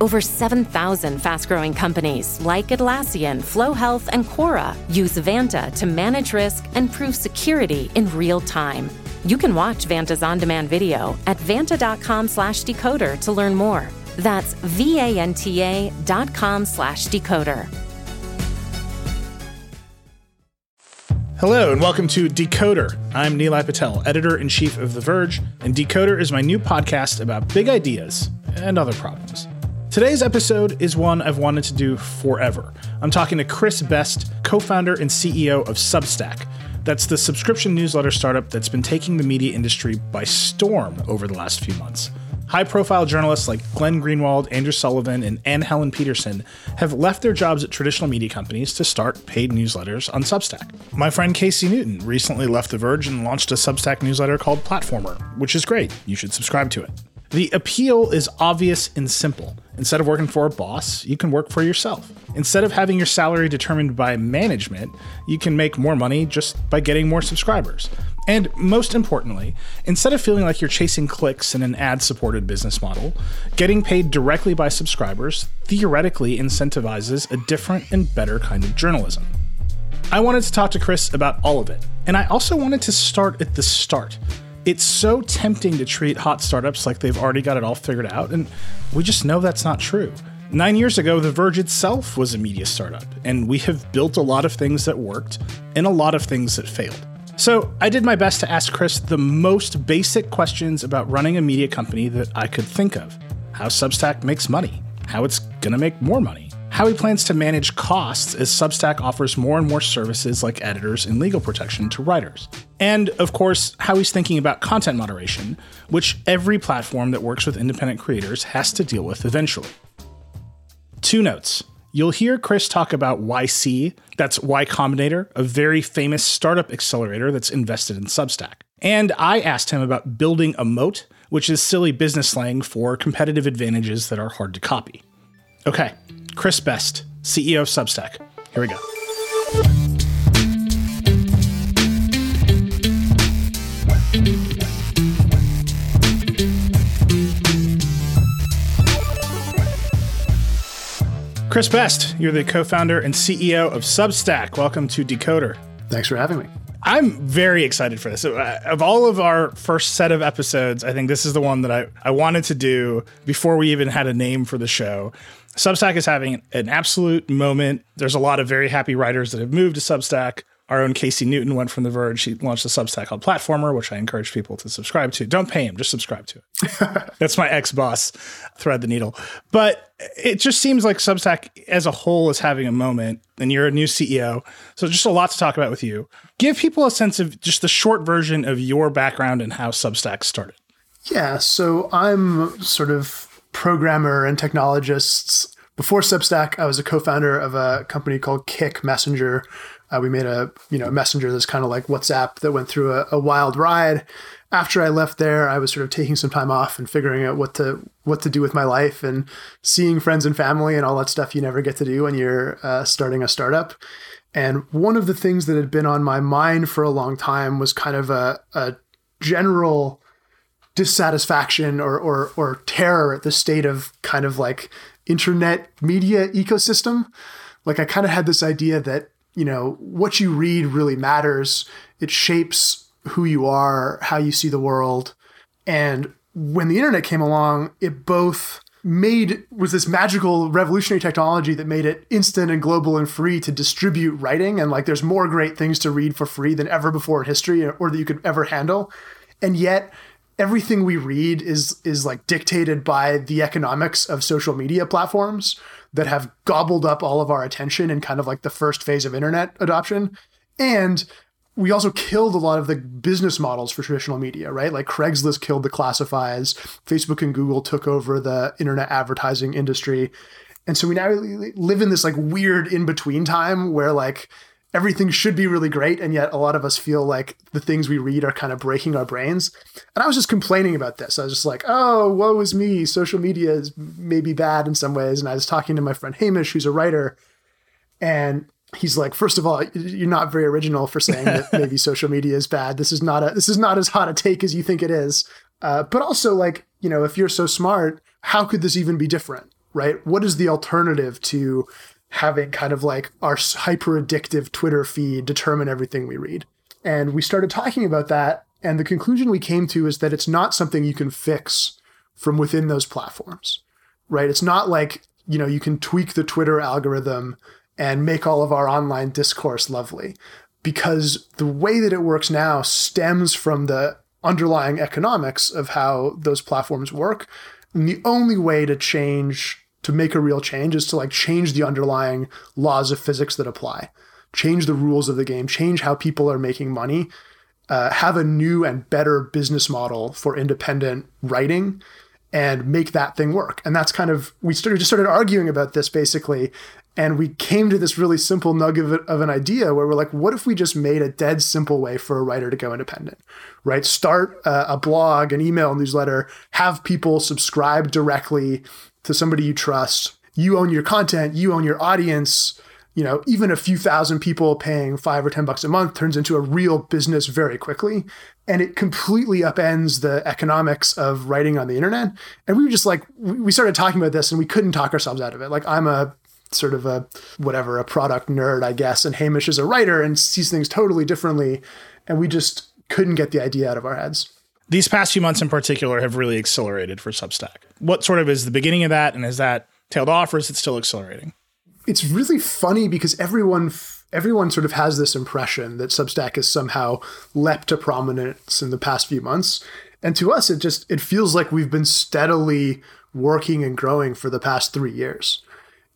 Over 7,000 fast growing companies like Atlassian, Flo Health, and Quora use Vanta to manage risk and prove security in real time. You can watch Vanta's on demand video at vanta.com slash decoder to learn more. That's V-A-N-T-A dot com slash decoder. Hello and welcome to Decoder. I'm Nilay Patel, editor in chief of The Verge, and Decoder is my new podcast about big ideas and other problems. Today's episode is one I've wanted to do forever. I'm talking to Chris Best, co founder and CEO of Substack. That's the subscription newsletter startup that's been taking the media industry by storm over the last few months. High profile journalists like Glenn Greenwald, Andrew Sullivan, and Anne Helen Petersen have left their jobs at traditional media companies to start paid newsletters on Substack. My friend Casey Newton recently left The Verge and launched a Substack newsletter called Platformer, which is great. You should subscribe to it. The appeal is obvious and simple. Instead of working for a boss, you can work for yourself. Instead of having your salary determined by management, you can make more money just by getting more subscribers. And most importantly, instead of feeling like you're chasing clicks in an ad supported business model, getting paid directly by subscribers theoretically incentivizes a different and better kind of journalism. I wanted to talk to Chris about all of it, and I also wanted to start at the start it's so tempting to treat hot startups like they've already got it all figured out, and we just know that's not true. Nine years ago, The Verge itself was a media startup, and we have built a lot of things that worked and a lot of things that failed. So I did my best to ask Chris the most basic questions about running a media company that I could think of how Substack makes money, how it's going to make more money, how he plans to manage costs as Substack offers more and more services like editors and legal protection to writers. And, of course, how he's thinking about content moderation, which every platform that works with independent creators has to deal with eventually. Two notes. You'll hear Chris talk about YC, that's Y Combinator, a very famous startup accelerator that's invested in Substack. And I asked him about building a moat, which is silly business slang for competitive advantages that are hard to copy. Okay, Chris Best, CEO of Substack. Here we go. Chris Best, you're the co founder and CEO of Substack. Welcome to Decoder. Thanks for having me. I'm very excited for this. Uh, of all of our first set of episodes, I think this is the one that I, I wanted to do before we even had a name for the show. Substack is having an absolute moment. There's a lot of very happy writers that have moved to Substack. Our own Casey Newton went from The Verge. She launched a Substack called Platformer, which I encourage people to subscribe to. Don't pay him, just subscribe to it. That's my ex boss, thread the needle. But it just seems like Substack as a whole is having a moment, and you're a new CEO. So just a lot to talk about with you. Give people a sense of just the short version of your background and how Substack started. Yeah, so I'm sort of programmer and technologists. Before Substack, I was a co-founder of a company called Kik Messenger. Uh, we made a you know messenger that's kind of like WhatsApp that went through a, a, wild ride. After I left there, I was sort of taking some time off and figuring out what to what to do with my life and seeing friends and family and all that stuff you never get to do when you're uh, starting a startup. And one of the things that had been on my mind for a long time was kind of a, a general dissatisfaction or, or or terror at the state of kind of like internet media ecosystem. Like I kind of had this idea that, you know, what you read really matters. It shapes who you are, how you see the world. And when the internet came along, it both made was this magical revolutionary technology that made it instant and global and free to distribute writing and like there's more great things to read for free than ever before in history or that you could ever handle and yet everything we read is is like dictated by the economics of social media platforms that have gobbled up all of our attention in kind of like the first phase of internet adoption and we also killed a lot of the business models for traditional media, right? Like Craigslist killed the classifieds, Facebook and Google took over the internet advertising industry. And so we now live in this like weird in between time where like everything should be really great. And yet a lot of us feel like the things we read are kind of breaking our brains. And I was just complaining about this. I was just like, oh, woe is me. Social media is maybe bad in some ways. And I was talking to my friend Hamish, who's a writer. And he's like, first of all, you're not very original for saying that maybe social media is bad. This is not a this is not as hot a take as you think it is. Uh, but also, like, you know, if you're so smart, how could this even be different? right? What is the alternative to having kind of like our hyper addictive Twitter feed determine everything we read? And we started talking about that. And the conclusion we came to is that it's not something you can fix from within those platforms, right? It's not like, you know, you can tweak the Twitter algorithm and make all of our online discourse lovely because the way that it works now stems from the underlying economics of how those platforms work and the only way to change, to make a real change, is to like change the underlying laws of physics that apply, change the rules of the game, change how people are making money, uh, have a new and better business model for independent writing and make that thing work. And that's kind of we started just started arguing about this basically, and we came to this really simple nugget of, an idea where we're like, what if we just made a dead simple way for a writer to go independent, right? Start a, a blog, an email newsletter, have people subscribe directly to somebody you trust. You own your content, you own your audience. You know, even a few thousand people paying five or 10 bucks a month turns into a real business very quickly. And it completely upends the economics of writing on the internet. And we were just like, we started talking about this and we couldn't talk ourselves out of it. Like, I'm a sort of a whatever a product nerd i guess and hamish is a writer and sees things totally differently and we just couldn't get the idea out of our heads these past few months in particular have really accelerated for substack. What sort of is the beginning of that and is that tailed off or is it still accelerating? It's really funny because everyone everyone sort of has this impression that substack has somehow leapt to prominence in the past few months. And to us it just it feels like we've been steadily working and growing for the past three years.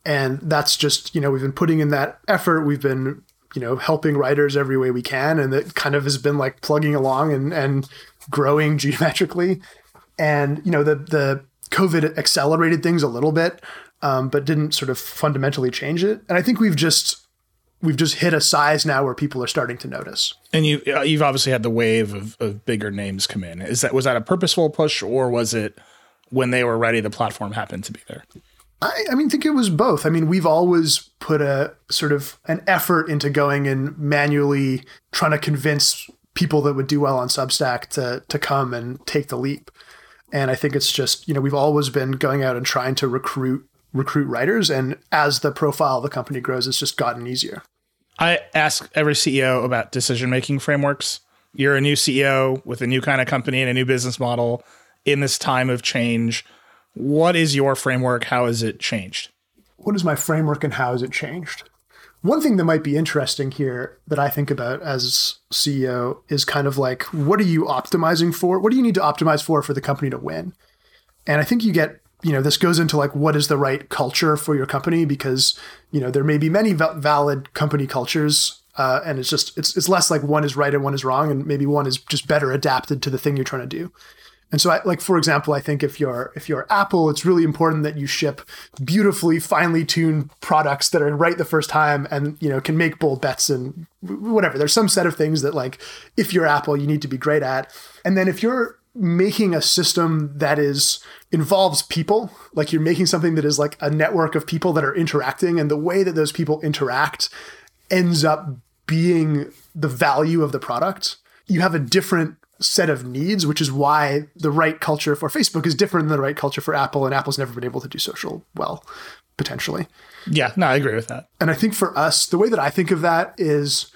And that's just you know we've been putting in that effort. We've been you know helping writers every way we can and it kind of has been like plugging along and and growing geometrically. And you know the the covid accelerated things a little bit um, but didn't sort of fundamentally change it. And i think we've just we've just hit a size now where people are starting to notice. And you uh, you've obviously had the wave of, of bigger names come in. Is that was that a purposeful push or was it when they were ready the platform happened to be there? I, I mean, think it was both. I mean, we've always put a sort of an effort into going and manually trying to convince people that would do well on Substack to to come and take the leap. And I think it's just you know we've always been going out and trying to recruit recruit writers, and as the profile of the company grows, it's just gotten easier. I ask every CEO about decision making frameworks. You're a new CEO with a new kind of company and a new business model in this time of change what is your framework? How has it changed? What is my framework and how has it changed? One thing that might be interesting here that I think about as CEO is kind of like, what are you optimizing for? What do you need to optimize for for the company to win? And I think you get, you know, this goes into like, what is the right culture for your company? Because, you know, there may be many valid company cultures. Uh, and it's just, it's, it's less like one is right and one is wrong. And maybe one is just better adapted to the thing you're trying to do. And so, I, like for example, I think if you're if you're Apple, it's really important that you ship beautifully, finely tuned products that are right the first time, and you know can make bold bets and whatever. There's some set of things that like if you're Apple, you need to be great at. And then if you're making a system that is involves people, like you're making something that is like a network of people that are interacting, and the way that those people interact ends up being the value of the product. You have a different set of needs, which is why the right culture for Facebook is different than the right culture for Apple, and Apple's never been able to do social well, potentially. Yeah, no, I agree with that. And I think for us, the way that I think of that is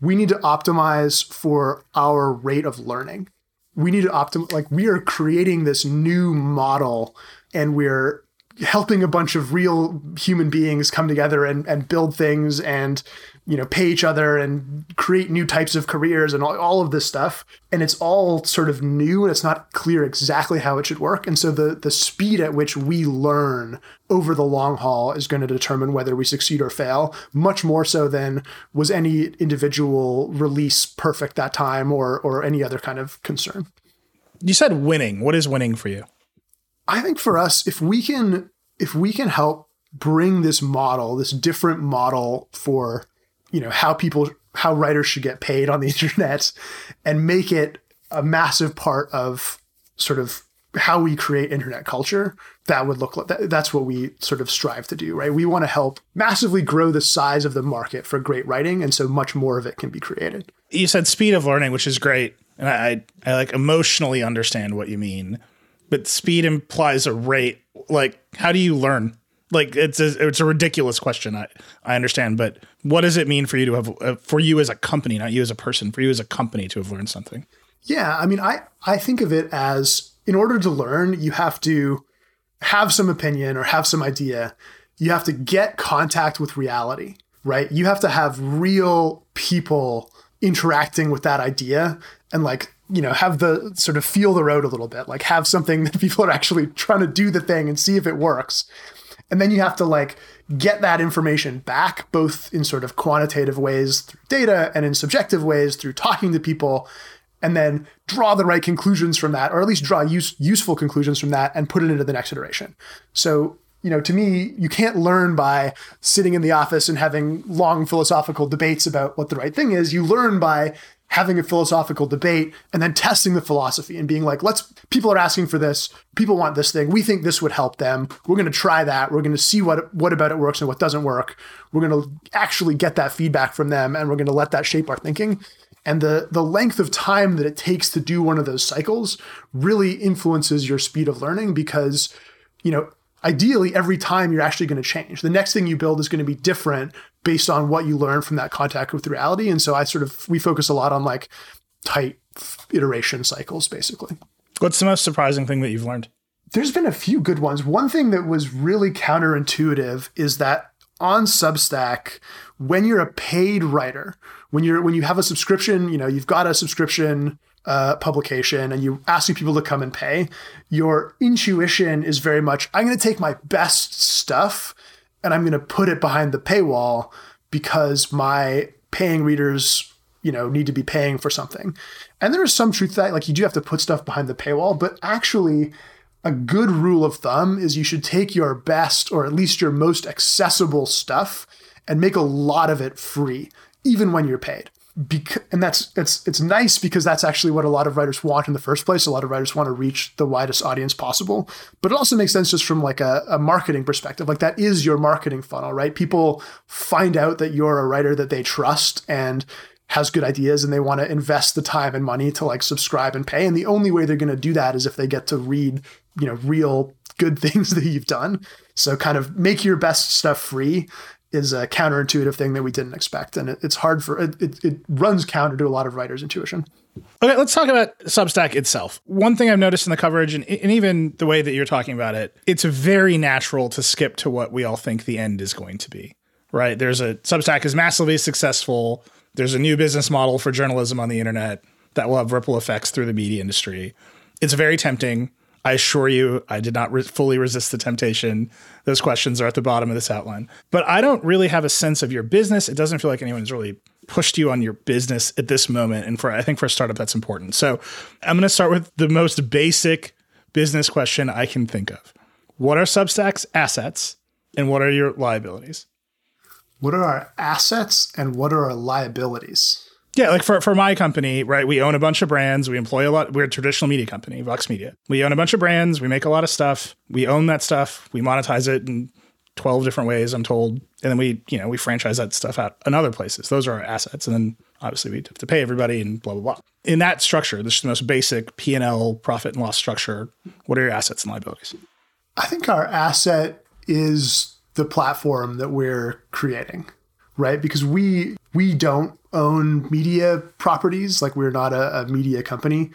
we need to optimize for our rate of learning. We need to optimize, like, we are creating this new model and we're helping a bunch of real human beings come together and, and build things and you know pay each other and create new types of careers and all, all of this stuff. And it's all sort of new and it's not clear exactly how it should work. And so the the speed at which we learn over the long haul is going to determine whether we succeed or fail much more so than was any individual release perfect that time or or any other kind of concern. You said winning. What is winning for you? I think for us if we can if we can help bring this model, this different model for, you know, how people, how writers should get paid on the internet and make it a massive part of sort of how we create internet culture, that would look like that, that's what we sort of strive to do, right? We want to help massively grow the size of the market for great writing, and so much more of it can be created. You said speed of learning, which is great, and I I like emotionally understand what you mean, but speed implies a rate. Like, how do you learn? Like, it's a, it's a ridiculous question. I I understand, but what does it mean for you to have uh, for you as a company, not you as a person, for you as a company to have learned something? Yeah, I mean, I I think of it as in order to learn, you have to have some opinion or have some idea. You have to get contact with reality, right? You have to have real people interacting with that idea and like, you know, have the sort of feel the road a little bit, like have something that people are actually trying to do the thing and see if it works. And then you have to like get that information back, both in sort of quantitative ways through data and in subjective ways through talking to people and then draw the right conclusions from that, or at least draw use, useful conclusions from that and put it into the next iteration. So, you know, to me, you can't learn by sitting in the office and having long philosophical debates about what the right thing is. You learn by having a philosophical debate and then testing the philosophy and being like, let's, people are asking for this. People want this thing. We think this would help them. We're going to try that. We're going to see what, what about it works and what doesn't work. We're going to actually get that feedback from them and we're going to let that shape our thinking and the the length of time that it takes to do one of those cycles really influences your speed of learning because you know ideally every time you're actually going to change the next thing you build is going to be different based on what you learn from that contact with reality. And so i sort of we focus a lot on like tight iteration cycles basically. What's the most surprising thing that you've learned? There's been a few good ones. One thing that was really counterintuitive is that on substack when you're a paid writer when you're when you have a subscription, you know, you've got a subscription uh, publication and you're asking people to come and pay, your intuition is very much, I'm going to take my best stuff and I'm going to put it behind the paywall because my paying readers, you know, need to be paying for something. And there is some truth that, like you do have to put stuff behind the paywall, but actually, a good rule of thumb is you should take your best or at least your most accessible stuff and make a lot of it free even when you're paid. And that's it's it's nice because that's actually what a lot of writers want in the first place. A lot of writers want to reach the widest audience possible, but it also makes sense just from like a, a marketing perspective. Like that is your marketing funnel, right? People find out that you're a writer that they trust and has good ideas and they want to invest the time and money to like subscribe and pay. And the only way they're going to do that is if they get to read, you know, real good things that you've done. So kind of make your best stuff free is a counterintuitive thing that we didn't expect, and it, it's hard for it, it, it. runs counter to a lot of writers' intuition. Okay, let's talk about Substack itself. One thing I've noticed in the coverage, and, and even the way that you're talking about it, it's very natural to skip to what we all think the end is going to be. Right? There's a Substack is massively successful. There's a new business model for journalism on the internet that will have ripple effects through the media industry. It's very tempting I assure you, I did not re- fully resist the temptation. Those questions are at the bottom of this outline. But I don't really have a sense of your business. It doesn't feel like anyone's really pushed you on your business at this moment. And for I think for a startup, that's important. So I'm going to start with the most basic business question I can think of. What are Substack's assets and what are your liabilities? What are our assets and what are our liabilities? Yeah, like for, for my company, right? We own a bunch of brands. We employ a lot. We're a traditional media company, Vox Media. We own a bunch of brands. We make a lot of stuff. We own that stuff. We monetize it in 12 different ways, I'm told. And then we, you know, we franchise that stuff out in other places. Those are our assets. And then obviously we have to pay everybody and blah, blah, blah. In that structure, this is the most basic P&L profit and loss structure. What are your assets and liabilities? I think our asset is the platform that we're creating, right? Because we we don't own media properties. Like we're not a, a media company.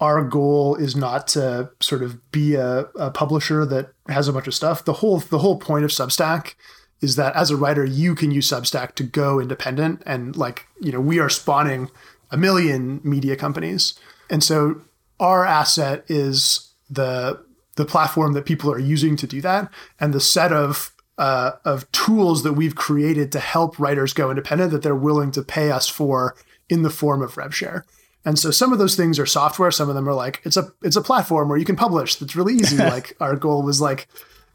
Our goal is not to sort of be a, a publisher that has a bunch of stuff. The whole the whole point of Substack is that as a writer, you can use Substack to go independent. And like, you know, we are spawning a million media companies. And so our asset is the the platform that people are using to do that and the set of uh, of tools that we've created to help writers go independent that they're willing to pay us for in the form of rev share. And so some of those things are software. Some of them are like it's a it's a platform where you can publish. That's really easy. like our goal was like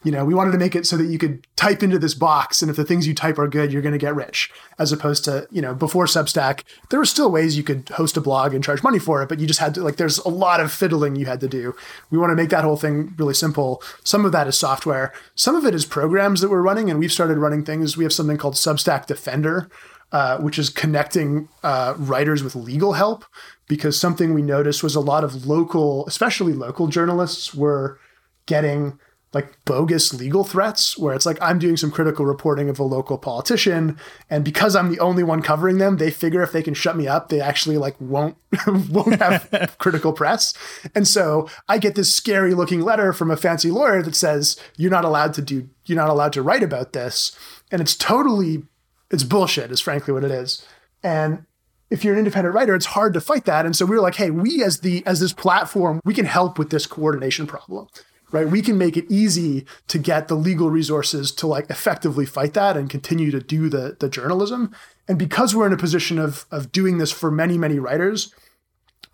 You know, we wanted to make it so that you could type into this box, and if the things you type are good, you're going to get rich. As opposed to, you know, before Substack, there were still ways you could host a blog and charge money for it, but you just had to, like, there's a lot of fiddling you had to do. We want to make that whole thing really simple. Some of that is software, some of it is programs that we're running, and we've started running things. We have something called Substack Defender, uh, which is connecting uh, writers with legal help, because something we noticed was a lot of local, especially local journalists, were getting like bogus legal threats where it's like I'm doing some critical reporting of a local politician and because I'm the only one covering them they figure if they can shut me up they actually like won't won't have critical press. And so I get this scary looking letter from a fancy lawyer that says you're not allowed to do you're not allowed to write about this. And it's totally it's bullshit is frankly what it is. And if you're an independent writer it's hard to fight that. And so we were like hey we as the as this platform we can help with this coordination problem right? We can make it easy to get the legal resources to like effectively fight that and continue to do the, the journalism. And because we're in a position of, of doing this for many, many writers,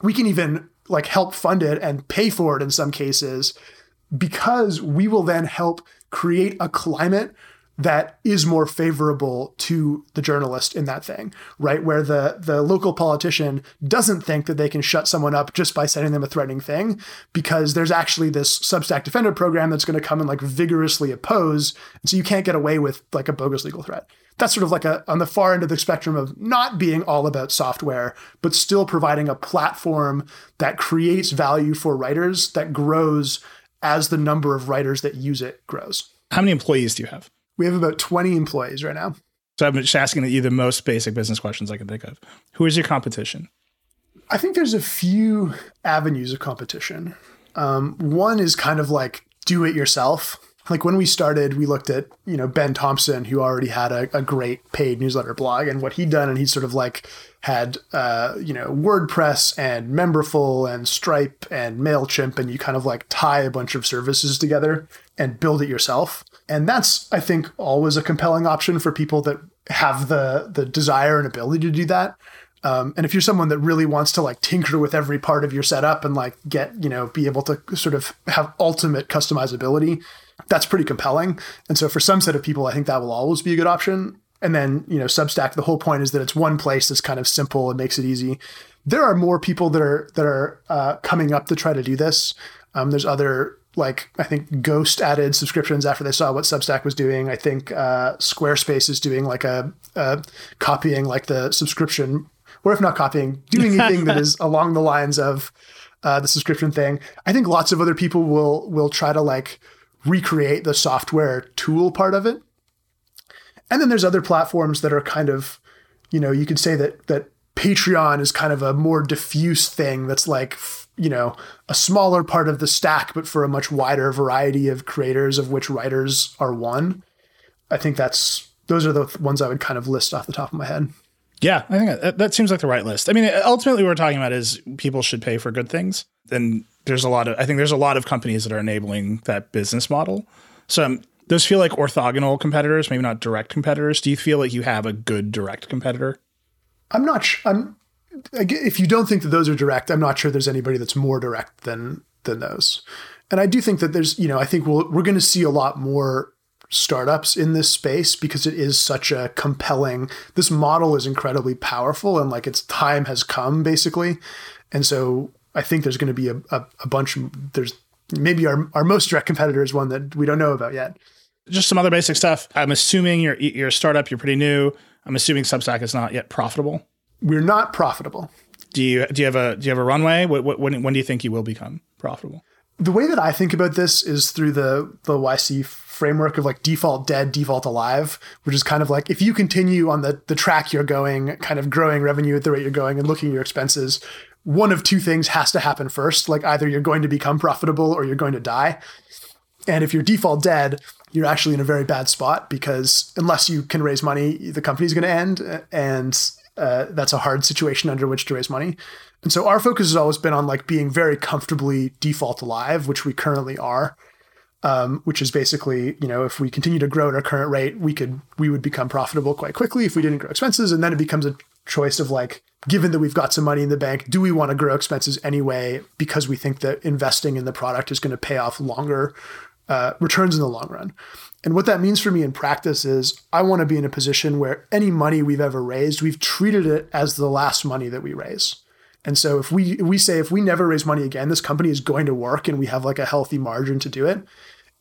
we can even like help fund it and pay for it in some cases because we will then help create a climate that is more favorable to the journalist in that thing, right? Where the the local politician doesn't think that they can shut someone up just by sending them a threatening thing, because there's actually this Substack Defender program that's going to come and like vigorously oppose, and so you can't get away with like a bogus legal threat. That's sort of like a on the far end of the spectrum of not being all about software, but still providing a platform that creates value for writers that grows as the number of writers that use it grows. How many employees do you have? We have about 20 employees right now. So I'm just asking you the most basic business questions I can think of. Who is your competition? I think there's a few avenues of competition. Um, one is kind of like do it yourself. Like when we started, we looked at, you know, Ben Thompson, who already had a, a great paid newsletter blog and what he'd done. And he sort of like had, uh, you know, WordPress and Memberful and Stripe and MailChimp. And you kind of like tie a bunch of services together and build it yourself. And that's, I think, always a compelling option for people that have the the desire and ability to do that. Um, and if you're someone that really wants to like tinker with every part of your setup and like get, you know, be able to sort of have ultimate customizability, that's pretty compelling. And so for some set of people, I think that will always be a good option. And then, you know, Substack, the whole point is that it's one place that's kind of simple and makes it easy. There are more people that are that are uh, coming up to try to do this. Um, there's other like I think Ghost added subscriptions after they saw what Substack was doing. I think uh, Squarespace is doing like a, a, copying like the subscription, or if not copying, doing anything that is along the lines of uh, the subscription thing. I think lots of other people will will try to like recreate the software tool part of it. And then there's other platforms that are kind of, you know, you could say that that Patreon is kind of a more diffuse thing that's like you know a smaller part of the stack but for a much wider variety of creators of which writers are one. I think that's those are the ones i would kind of list off the top of my head. Yeah i think that, that seems like the right list. I mean ultimately what we're talking about is people should pay for good things. And there's a lot of i think there's a lot of companies that are enabling that business model. So um, those feel like orthogonal competitors maybe not direct competitors. Do you feel like you have a good direct competitor? I'm not sh- i'm if you don't think that those are direct, I'm not sure there's anybody that's more direct than than those. And I do think that there's, you know, I think we'll, we're going to see a lot more startups in this space because it is such a compelling. This model is incredibly powerful, and like its time has come, basically. And so I think there's going to be a, a, a bunch. There's maybe our our most direct competitor is one that we don't know about yet. Just some other basic stuff. I'm assuming you're you're a startup. You're pretty new. I'm assuming Substack is not yet profitable we're not profitable. Do you do you have a do you have a runway? What, what, when when do you think you will become profitable? The way that I think about this is through the the YC framework of like default dead, default alive, which is kind of like if you continue on the the track you're going, kind of growing revenue at the rate you're going and looking at your expenses, one of two things has to happen first. Like either you're going to become profitable or you're going to die. And if you're default dead, you're actually in a very bad spot because unless you can raise money, the company's going to end. And uh, that's a hard situation under which to raise money. And so our focus has always been on like being very comfortably default alive, which we currently are. Um, which is basically, you know, if we continue to grow at our current rate, we could we would become profitable quite quickly if we didn't grow expenses, and then it becomes a choice of like, given that we've got some money in the bank, do we want to grow expenses anyway because we think that investing in the product is going to pay off longer uh, returns in the long run. And what that means for me in practice is I want to be in a position where any money we've ever raised, we've treated it as the last money that we raise. And so if we we say if we never raise money again, this company is going to work and we have like a healthy margin to do it.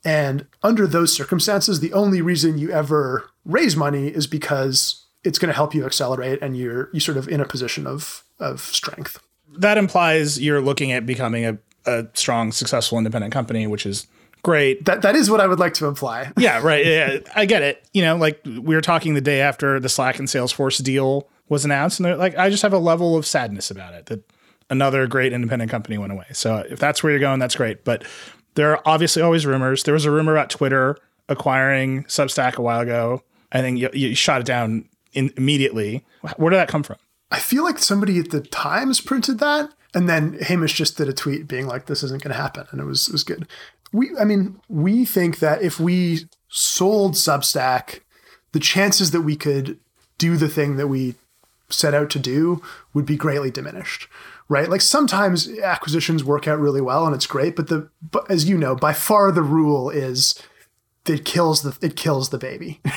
And under those circumstances, the only reason you ever raise money is because it's going to help you accelerate and you're you sort of in a position of of strength. That implies you're looking at becoming a, a strong, successful independent company, which is great. That that is what I would like to imply. yeah, right. Yeah, I get it. You know, like we were talking the day after the Slack and Salesforce deal was announced, and they're like I just have a level of sadness about it that another great independent company went away. So if that's where you're going, that's great. But there are obviously always rumors. There was a rumor about Twitter acquiring Substack a while ago. I think you, you shot it down in, immediately. Where did that come from? I feel like somebody at the Times printed that, and then Hamish just did a tweet being like, "This isn't going to happen," and it was it was good. We, I mean, we think that if we sold Substack, the chances that we could do the thing that we set out to do would be greatly diminished right? Like sometimes acquisitions work out really well and it's great but the but as you know by far the rule is it kills the it kills the baby.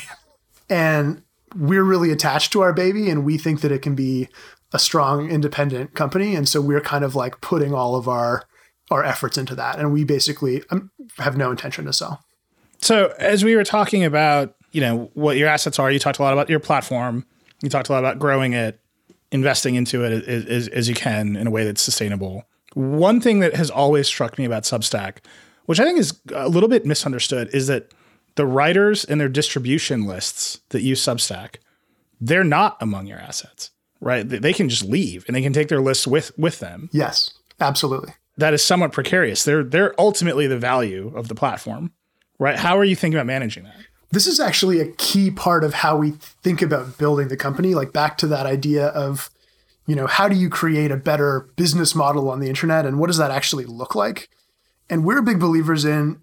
And we're really attached to our baby and we think that it can be a strong independent company. And so we're kind of like putting all of our our efforts into that and we basically um, have no intention to sell so as we were talking about you know what your assets are you talked a lot about your platform you talked a lot about growing it investing into it as, as, as you can in a way that's sustainable one thing that has always struck me about substack which i think is a little bit misunderstood is that the writers and their distribution lists that use Substack, they're not among your assets, right? They can just leave and they can take their lists with with them. Yes, absolutely. That is somewhat precarious. They're they're ultimately the value of the platform, right? How are you thinking about managing that? This is actually a key part of how we think about building the company. Like back to that idea of, you know, how do you create a better business model on the internet and what does that actually look like? And we're big believers in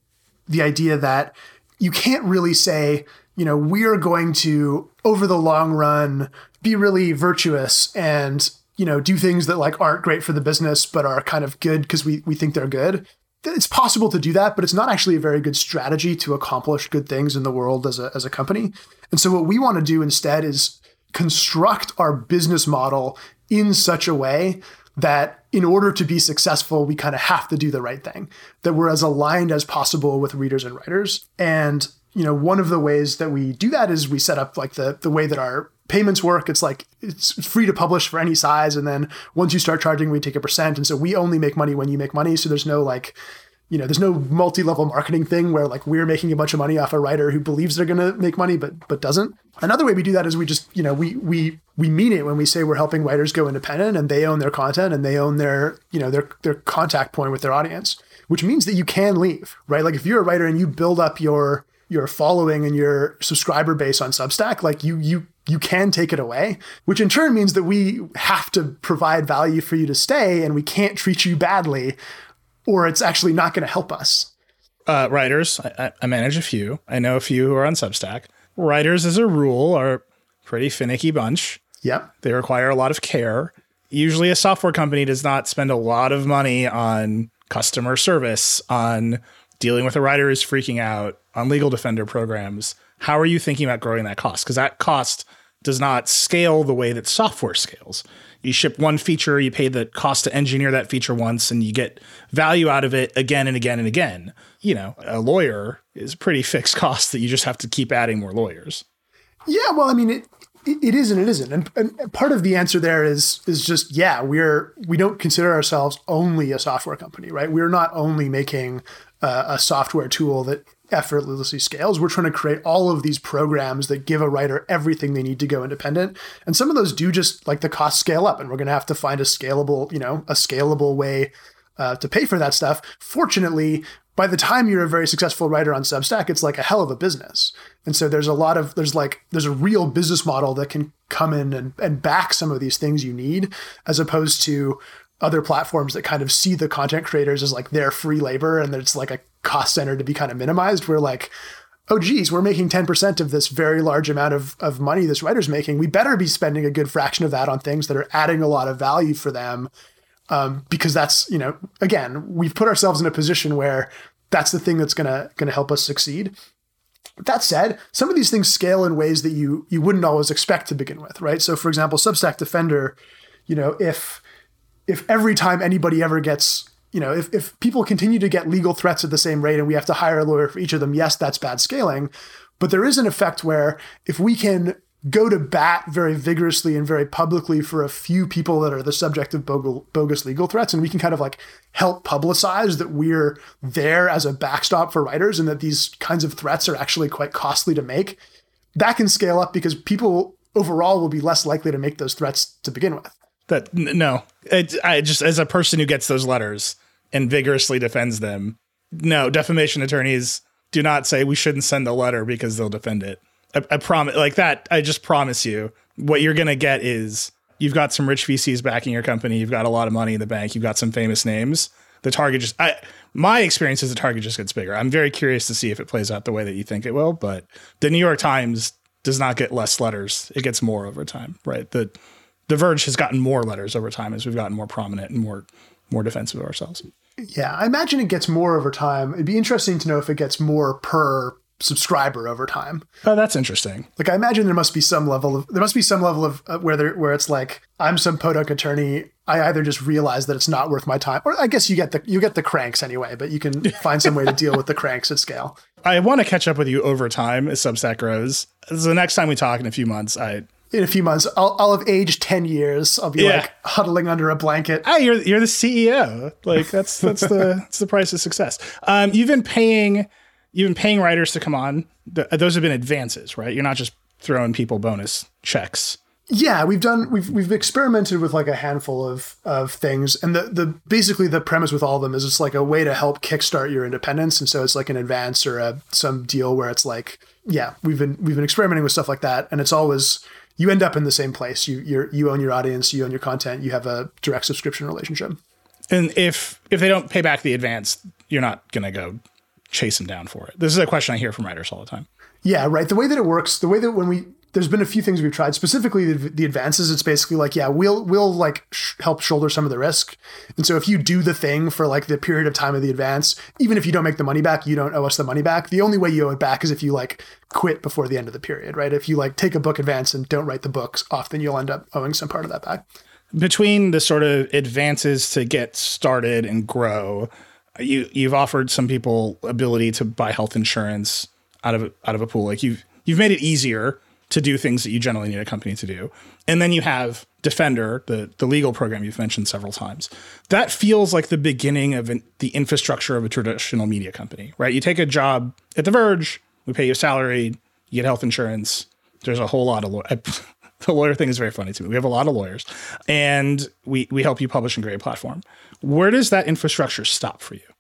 the idea that you can't really say, you know, we're going to over the long run be really virtuous and you know do things that like aren't great for the business but are kind of good because we we think they're good it's possible to do that but it's not actually a very good strategy to accomplish good things in the world as a as a company and so what we want to do instead is construct our business model in such a way that in order to be successful, we kind of have to do the right thing, that we're as aligned as possible with readers and writers. And, you know, one of the ways that we do that is we set up like the, the way that our payments work. It's like it's free to publish for any size. And then once you start charging, we take a percent. And so we only make money when you make money. So there's no like, you know, there's no multi-level marketing thing where like we're making a bunch of money off a writer who believes they're going to make money but but doesn't. Another way we do that is we just, you know, we we we mean it when we say we're helping writers go independent and they own their content and they own their, you know, their their contact point with their audience, which means that you can leave, right? Like if you're a writer and you build up your your following and your subscriber base on Substack, like you you you can take it away, which in turn means that we have to provide value for you to stay and we can't treat you badly or it's actually not going to help us. Uh, writers, I, I, manage a few. I know a few who are on Substack. Writers, as a rule, are a pretty finicky bunch. Yep. They require a lot of care. Usually, a software company does not spend a lot of money on customer service, on dealing with a writer who's freaking out, on legal defender programs. How are you thinking about growing that cost? Because that cost does not scale the way that software scales you ship one feature, you pay the cost to engineer that feature once, and you get value out of it again and again and again. You know, a lawyer is a pretty fixed cost that you just have to keep adding more lawyers. Yeah, well, I mean, it it is and it isn't, and, and part of the answer there is is just yeah, we're we don't consider ourselves only a software company, right? We're not only making uh, a software tool that effortlessly scales. We're trying to create all of these programs that give a writer everything they need to go independent. And some of those do just like the cost scale up, and we're going to have to find a scalable, you know, a scalable way uh, to pay for that stuff. Fortunately, by the time you're a very successful writer on Substack, it's like a hell of a business. And so there's a lot of there's like there's a real business model that can come in and, and back some of these things you need, as opposed to other platforms that kind of see the content creators as like their free labor and it's like a cost center to be kind of minimized. We're like, oh geez, we're making 10% of this very large amount of, of money this writer's making. We better be spending a good fraction of that on things that are adding a lot of value for them. Um, because that's, you know, again, we've put ourselves in a position where that's the thing that's gonna gonna help us succeed. That said, some of these things scale in ways that you you wouldn't always expect to begin with, right? So, for example, Substack Defender, you know, if if every time anybody ever gets you know, if, if people continue to get legal threats at the same rate and we have to hire a lawyer for each of them, yes, that's bad scaling. But there is an effect where if we can go to bat very vigorously and very publicly for a few people that are the subject of bogus legal threats. And we can kind of like help publicize that we're there as a backstop for writers and that these kinds of threats are actually quite costly to make. That can scale up because people overall will be less likely to make those threats to begin with. That no, it, I just as a person who gets those letters and vigorously defends them, no defamation attorneys do not say we shouldn't send a letter because they'll defend it. I, I promise, like that. I just promise you, what you're gonna get is you've got some rich VCs backing your company. You've got a lot of money in the bank. You've got some famous names. The target just, I, my experience is the target just gets bigger. I'm very curious to see if it plays out the way that you think it will. But the New York Times does not get less letters; it gets more over time, right? The The Verge has gotten more letters over time as we've gotten more prominent and more more defensive of ourselves. Yeah, I imagine it gets more over time. It'd be interesting to know if it gets more per subscriber over time. Oh, that's interesting. Like I imagine there must be some level of there must be some level of uh, where there where it's like I'm some podunk attorney. I either just realize that it's not worth my time, or I guess you get the you get the cranks anyway. But you can find some way to deal with the cranks at scale. I want to catch up with you over time as Substack grows. So the next time we talk in a few months, I in a few months, I'll, I'll have aged ten years. I'll be yeah. like huddling under a blanket. Ah, you're you're the CEO. Like that's that's the that's the price of success. Um, you've been paying you've been paying writers to come on. those have been advances, right? You're not just throwing people bonus checks. Yeah, we've done we've we've experimented with like a handful of of things, and the the basically the premise with all of them is it's like a way to help kickstart your independence, and so it's like an advance or a some deal where it's like yeah we've been we've been experimenting with stuff like that, and it's always you end up in the same place. You you you own your audience, you own your content, you have a direct subscription relationship. And if if they don't pay back the advance, you're not gonna go chase them down for it. This is a question I hear from writers all the time. Yeah, right. The way that it works, the way that when we there's been a few things we've tried. Specifically the, the advances it's basically like yeah we'll we'll like sh- help shoulder some of the risk. And so if you do the thing for like the period of time of the advance even if you don't make the money back you don't owe us the money back. The only way you owe it back is if you like quit before the end of the period right? If you like take a book advance and don't write the books often you'll end up owing some part of that back. Between the sort of advances to get started and grow you you've offered some people ability to buy health insurance out of out of a pool. Like you've you've made it easier to do things that you generally need a company to do. And then you have Defender, the the legal program you've mentioned several times. That feels like the beginning of an, the infrastructure of a traditional media company, right? You take a job at The Verge, we pay you a salary, you get health insurance. There's a whole lot of law- the lawyer thing is very funny to me. We have a lot of lawyers, and we we help you publish and create a platform. Where does that infrastructure stop for you?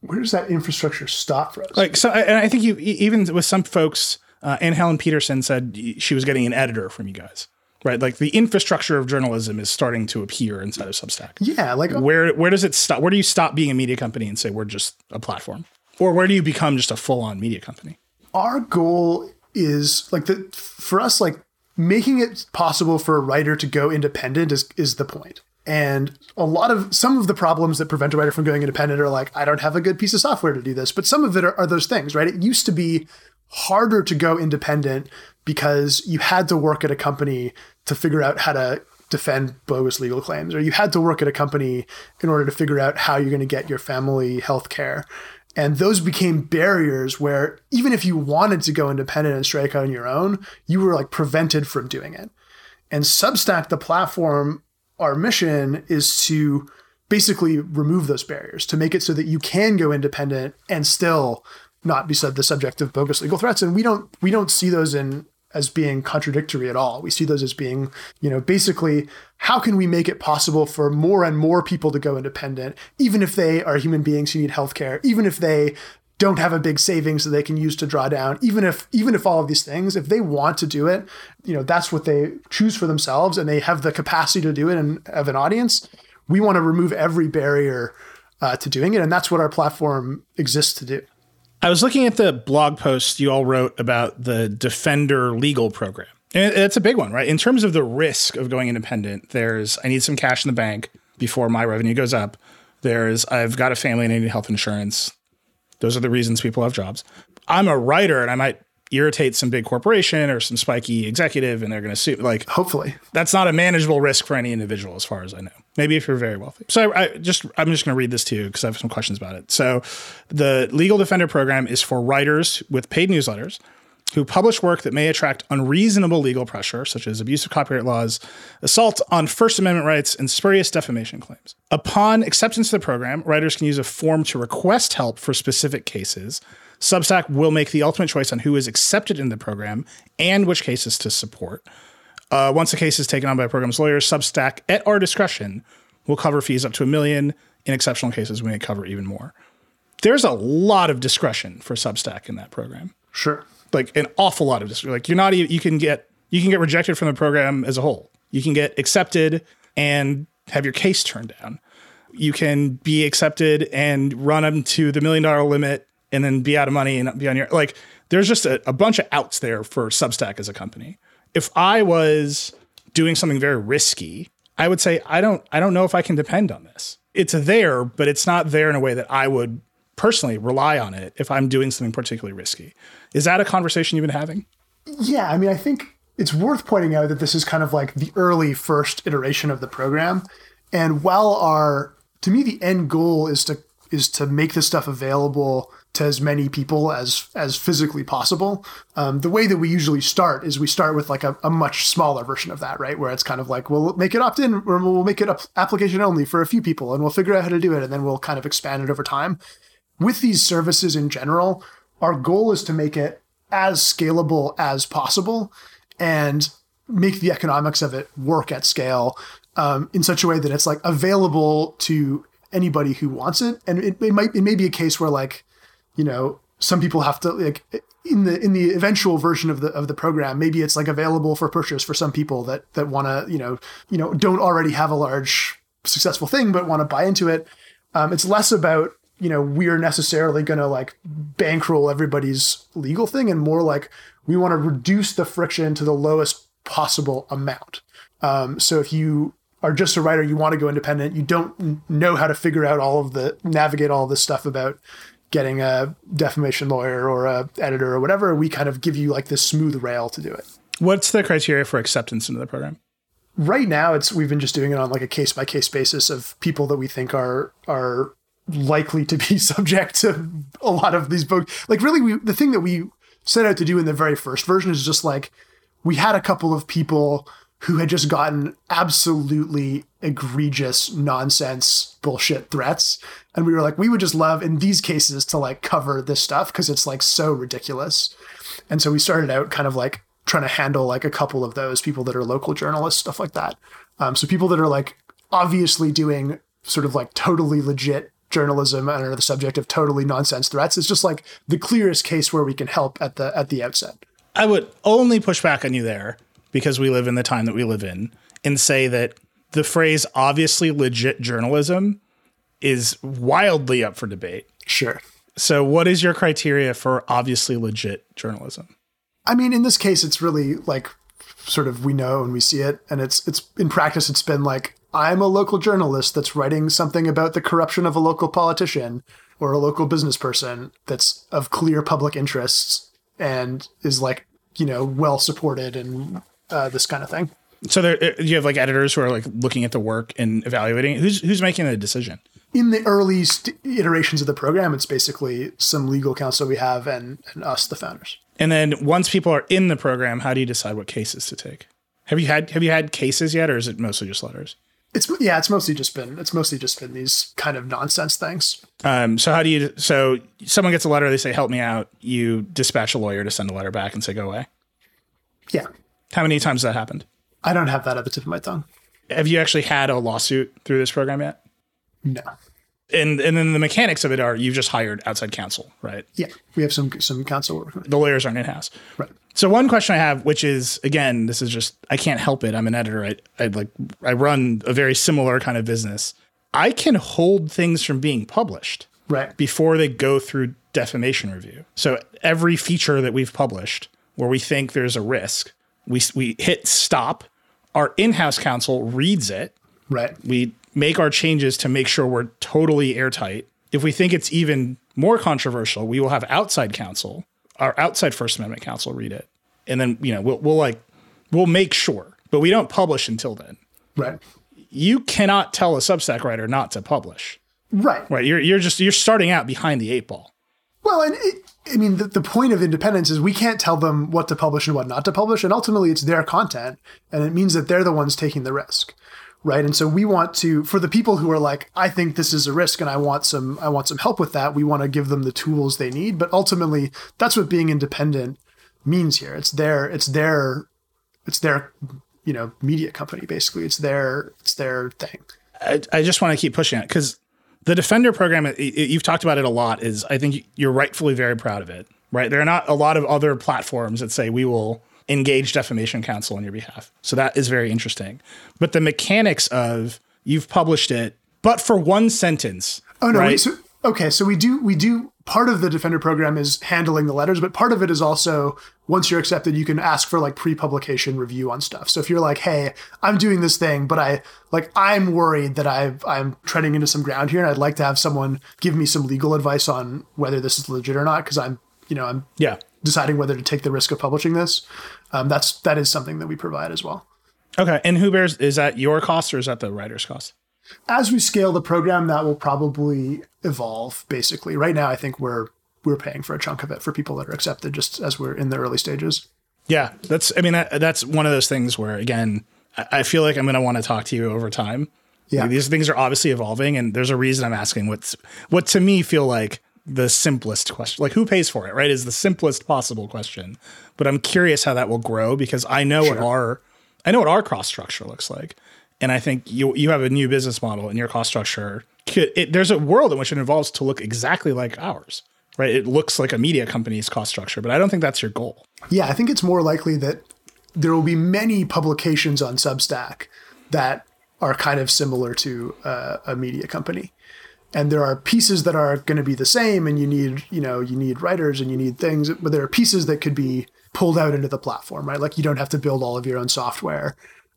Where does that infrastructure stop for us? Like so, and I think you even with some folks, uh, Anne Helen Petersen said she was getting an editor from you guys right? Like the infrastructure of journalism is starting to appear inside of Substack. Yeah, like where where does it stop? Where do you stop being a media company and say we're just a platform, or where do you become just a full on media company? Our goal is like the for us like making it possible for a writer to go independent is is the point. And a lot of some of the problems that prevent a writer from going independent are like, I don't have a good piece of software to do this. But some of it are, are those things, right? It used to be harder to go independent because you had to work at a company to figure out how to defend bogus legal claims, or you had to work at a company in order to figure out how you're going to get your family health care. And those became barriers where even if you wanted to go independent and strike on your own, you were like prevented from doing it. And Substack, the platform, our mission is to basically remove those barriers, to make it so that you can go independent and still not be the subject of bogus legal threats. And we don't we don't see those in as being contradictory at all. We see those as being, you know, basically how can we make it possible for more and more people to go independent, even if they are human beings who need healthcare, even if they don't have a big savings that they can use to draw down, even if even if all of these things, if they want to do it, you know, that's what they choose for themselves and they have the capacity to do it and have an audience. We want to remove every barrier uh, to doing it. And that's what our platform exists to do. I was looking at the blog post you all wrote about the Defender legal program. And it's a big one, right? In terms of the risk of going independent, there's I need some cash in the bank before my revenue goes up. There's I've got a family and I need health insurance. Those are the reasons people have jobs. I'm a writer and I might irritate some big corporation or some spiky executive and they're going to sue. Like, hopefully, that's not a manageable risk for any individual, as far as I know. Maybe if you're very wealthy. So I, I just I'm just going to read this to you because I have some questions about it. So the Legal Defender program is for writers with paid newsletters who publish work that may attract unreasonable legal pressure, such as abuse of copyright laws, assault on First Amendment rights, and spurious defamation claims. Upon acceptance of the program, writers can use a form to request help for specific cases Substack will make the ultimate choice on who is accepted in the program and which cases to support. Uh, once a case is taken on by a program's lawyers, Substack, at our discretion, will cover fees up to a million. In exceptional cases, we may cover even more. There's a lot of discretion for Substack in that program. Sure. Like an awful lot of discretion. Like you're not even, you can get you can get rejected from the program as a whole. You can get accepted and have your case turned down. You can be accepted and run them to the million dollar limit and then be out of money and be on your like there's just a, a bunch of outs there for Substack as a company. If I was doing something very risky, I would say I don't I don't know if I can depend on this. It's there, but it's not there in a way that I would personally rely on it if I'm doing something particularly risky. Is that a conversation you've been having? Yeah, I mean, I think it's worth pointing out that this is kind of like the early first iteration of the program. And while our to me the end goal is to is to make this stuff available to as many people as as physically possible. Um, the way that we usually start is we start with like a, a, much smaller version of that, right? Where it's kind of like we'll make it opt in, or we'll make it application only for a few people, and we'll figure out how to do it, and then we'll kind of expand it over time. With these services in general, our goal is to make it as scalable as possible and make the economics of it work at scale um, in such a way that it's like available to anybody who wants it. And it, it might it may be a case where like you know some people have to like in the in the eventual version of the of the program maybe it's like available for purchase for some people that that want to you know you know don't already have a large successful thing but want to buy into it. Um, it's less about you know we're necessarily going to like bankroll everybody's legal thing and more like we want to reduce the friction to the lowest possible amount. Um, so if you are just a writer you want to go independent you don't know how to figure out all of the navigate all of this stuff about getting a defamation lawyer or a editor or whatever, we kind of give you like this smooth rail to do it. What's the criteria for acceptance into the program? Right now, it's we've been just doing it on like a case by case basis of people that we think are are likely to be subject to a lot of these books. Like really, we the thing that we set out to do in the very first version is just like we had a couple of people who had just gotten absolutely egregious nonsense bullshit threats. And we were like we would just love in these cases to like cover this stuff because it's like so ridiculous. And so we started out kind of like trying to handle like a couple of those people that are local journalists stuff like that. Um, so people that are like obviously doing sort of like totally legit journalism and are the subject of totally nonsense threats is just like the clearest case where we can help at the at the outset. I would only push back on you there because we live in the time that we live in and say that the phrase obviously legit journalism is wildly up for debate. Sure. So, what is your criteria for obviously legit journalism? I mean, in this case, it's really like sort of we know and we see it, and it's it's in practice, it's been like I'm a local journalist that's writing something about the corruption of a local politician or a local business person that's of clear public interests and is like you know well supported and uh, this kind of thing. So there, uh, you have like editors who are like looking at the work and evaluating. Who's who's making the decision? In the early st- iterations of the program, it's basically some legal counsel we have and, and us, the founders. And then once people are in the program, how do you decide what cases to take? Have you had have you had cases yet, or is it mostly just letters? It's yeah, it's mostly just been it's mostly just been these kind of nonsense things. Um, so how do you so someone gets a letter, they say help me out, you dispatch a lawyer to send a letter back and say go away. Yeah. How many times has that happened? I don't have that at the tip of my tongue. Have you actually had a lawsuit through this program yet? No. And and then the mechanics of it are you've just hired outside counsel, right? Yeah, we have some some counsel work. The lawyers aren't in house, right? So one question I have, which is again, this is just I can't help it. I'm an editor. I I like I run a very similar kind of business. I can hold things from being published, right, before they go through defamation review. So every feature that we've published where we think there's a risk, we we hit stop. Our in-house counsel reads it. Right. We make our changes to make sure we're totally airtight if we think it's even more controversial, we will have outside counsel, our outside First Amendment counsel read it. And then, you know, we'll, we'll like, we'll make sure, but we don't publish until then. Right. You cannot tell a Substack writer not to publish. Right. Right. You're, you're just, you're starting out behind the eight ball. Well, and it, I mean, the, the point of independence is we can't tell them what to publish and what not to publish. And ultimately, it's their content. And it means that they're the ones taking the risk. Right. And so we want to, for the people who are like, I think this is a risk and I want some, I want some help with that, we want to give them the tools they need. But ultimately, that's what being independent means here. It's their, it's their, it's their, you know, media company, basically. It's their, it's their thing. I, I just want to keep pushing it because the Defender program, it, it, you've talked about it a lot, is I think you're rightfully very proud of it, right? There are not a lot of other platforms that say we will engage defamation counsel on your behalf. So that is very interesting. But the mechanics of you've published it, but for one sentence. Oh no, right? wait, so, okay, so we do we do part of the defender program is handling the letters, but part of it is also once you're accepted, you can ask for like pre-publication review on stuff. So if you're like, hey, I'm doing this thing, but I like I'm worried that I I'm treading into some ground here, and I'd like to have someone give me some legal advice on whether this is legit or not, because I'm you know I'm yeah deciding whether to take the risk of publishing this. Um, that's that is something that we provide as well. Okay, and who bears is that your cost or is that the writer's cost? As we scale the program, that will probably evolve. Basically, right now, I think we're we're paying for a chunk of it for people that are accepted, just as we're in the early stages. Yeah, that's. I mean, that, that's one of those things where again, I, feel like I'm going to want to talk to you over time. Yeah, Like, these things are obviously evolving, and there's a reason I'm asking what's what to me feel like the simplest question. Like, who pays for it? Right, is the simplest possible question. But I'm curious how that will grow because I know what our I know what our cost structure looks like, and I think you you have a new business model, and your cost structure could. It, there's a world in which it evolves to look exactly like ours. Right, it looks like a media company's cost structure, but I don't think that's your goal. Yeah, I think it's more likely that there will be many publications on Substack that are kind of similar to uh, a media company. And there are pieces that are going to be the same, and you need, you know, you need writers and you need things, but there are pieces that could be pulled out into the platform, right? Like you don't have to build all of your own software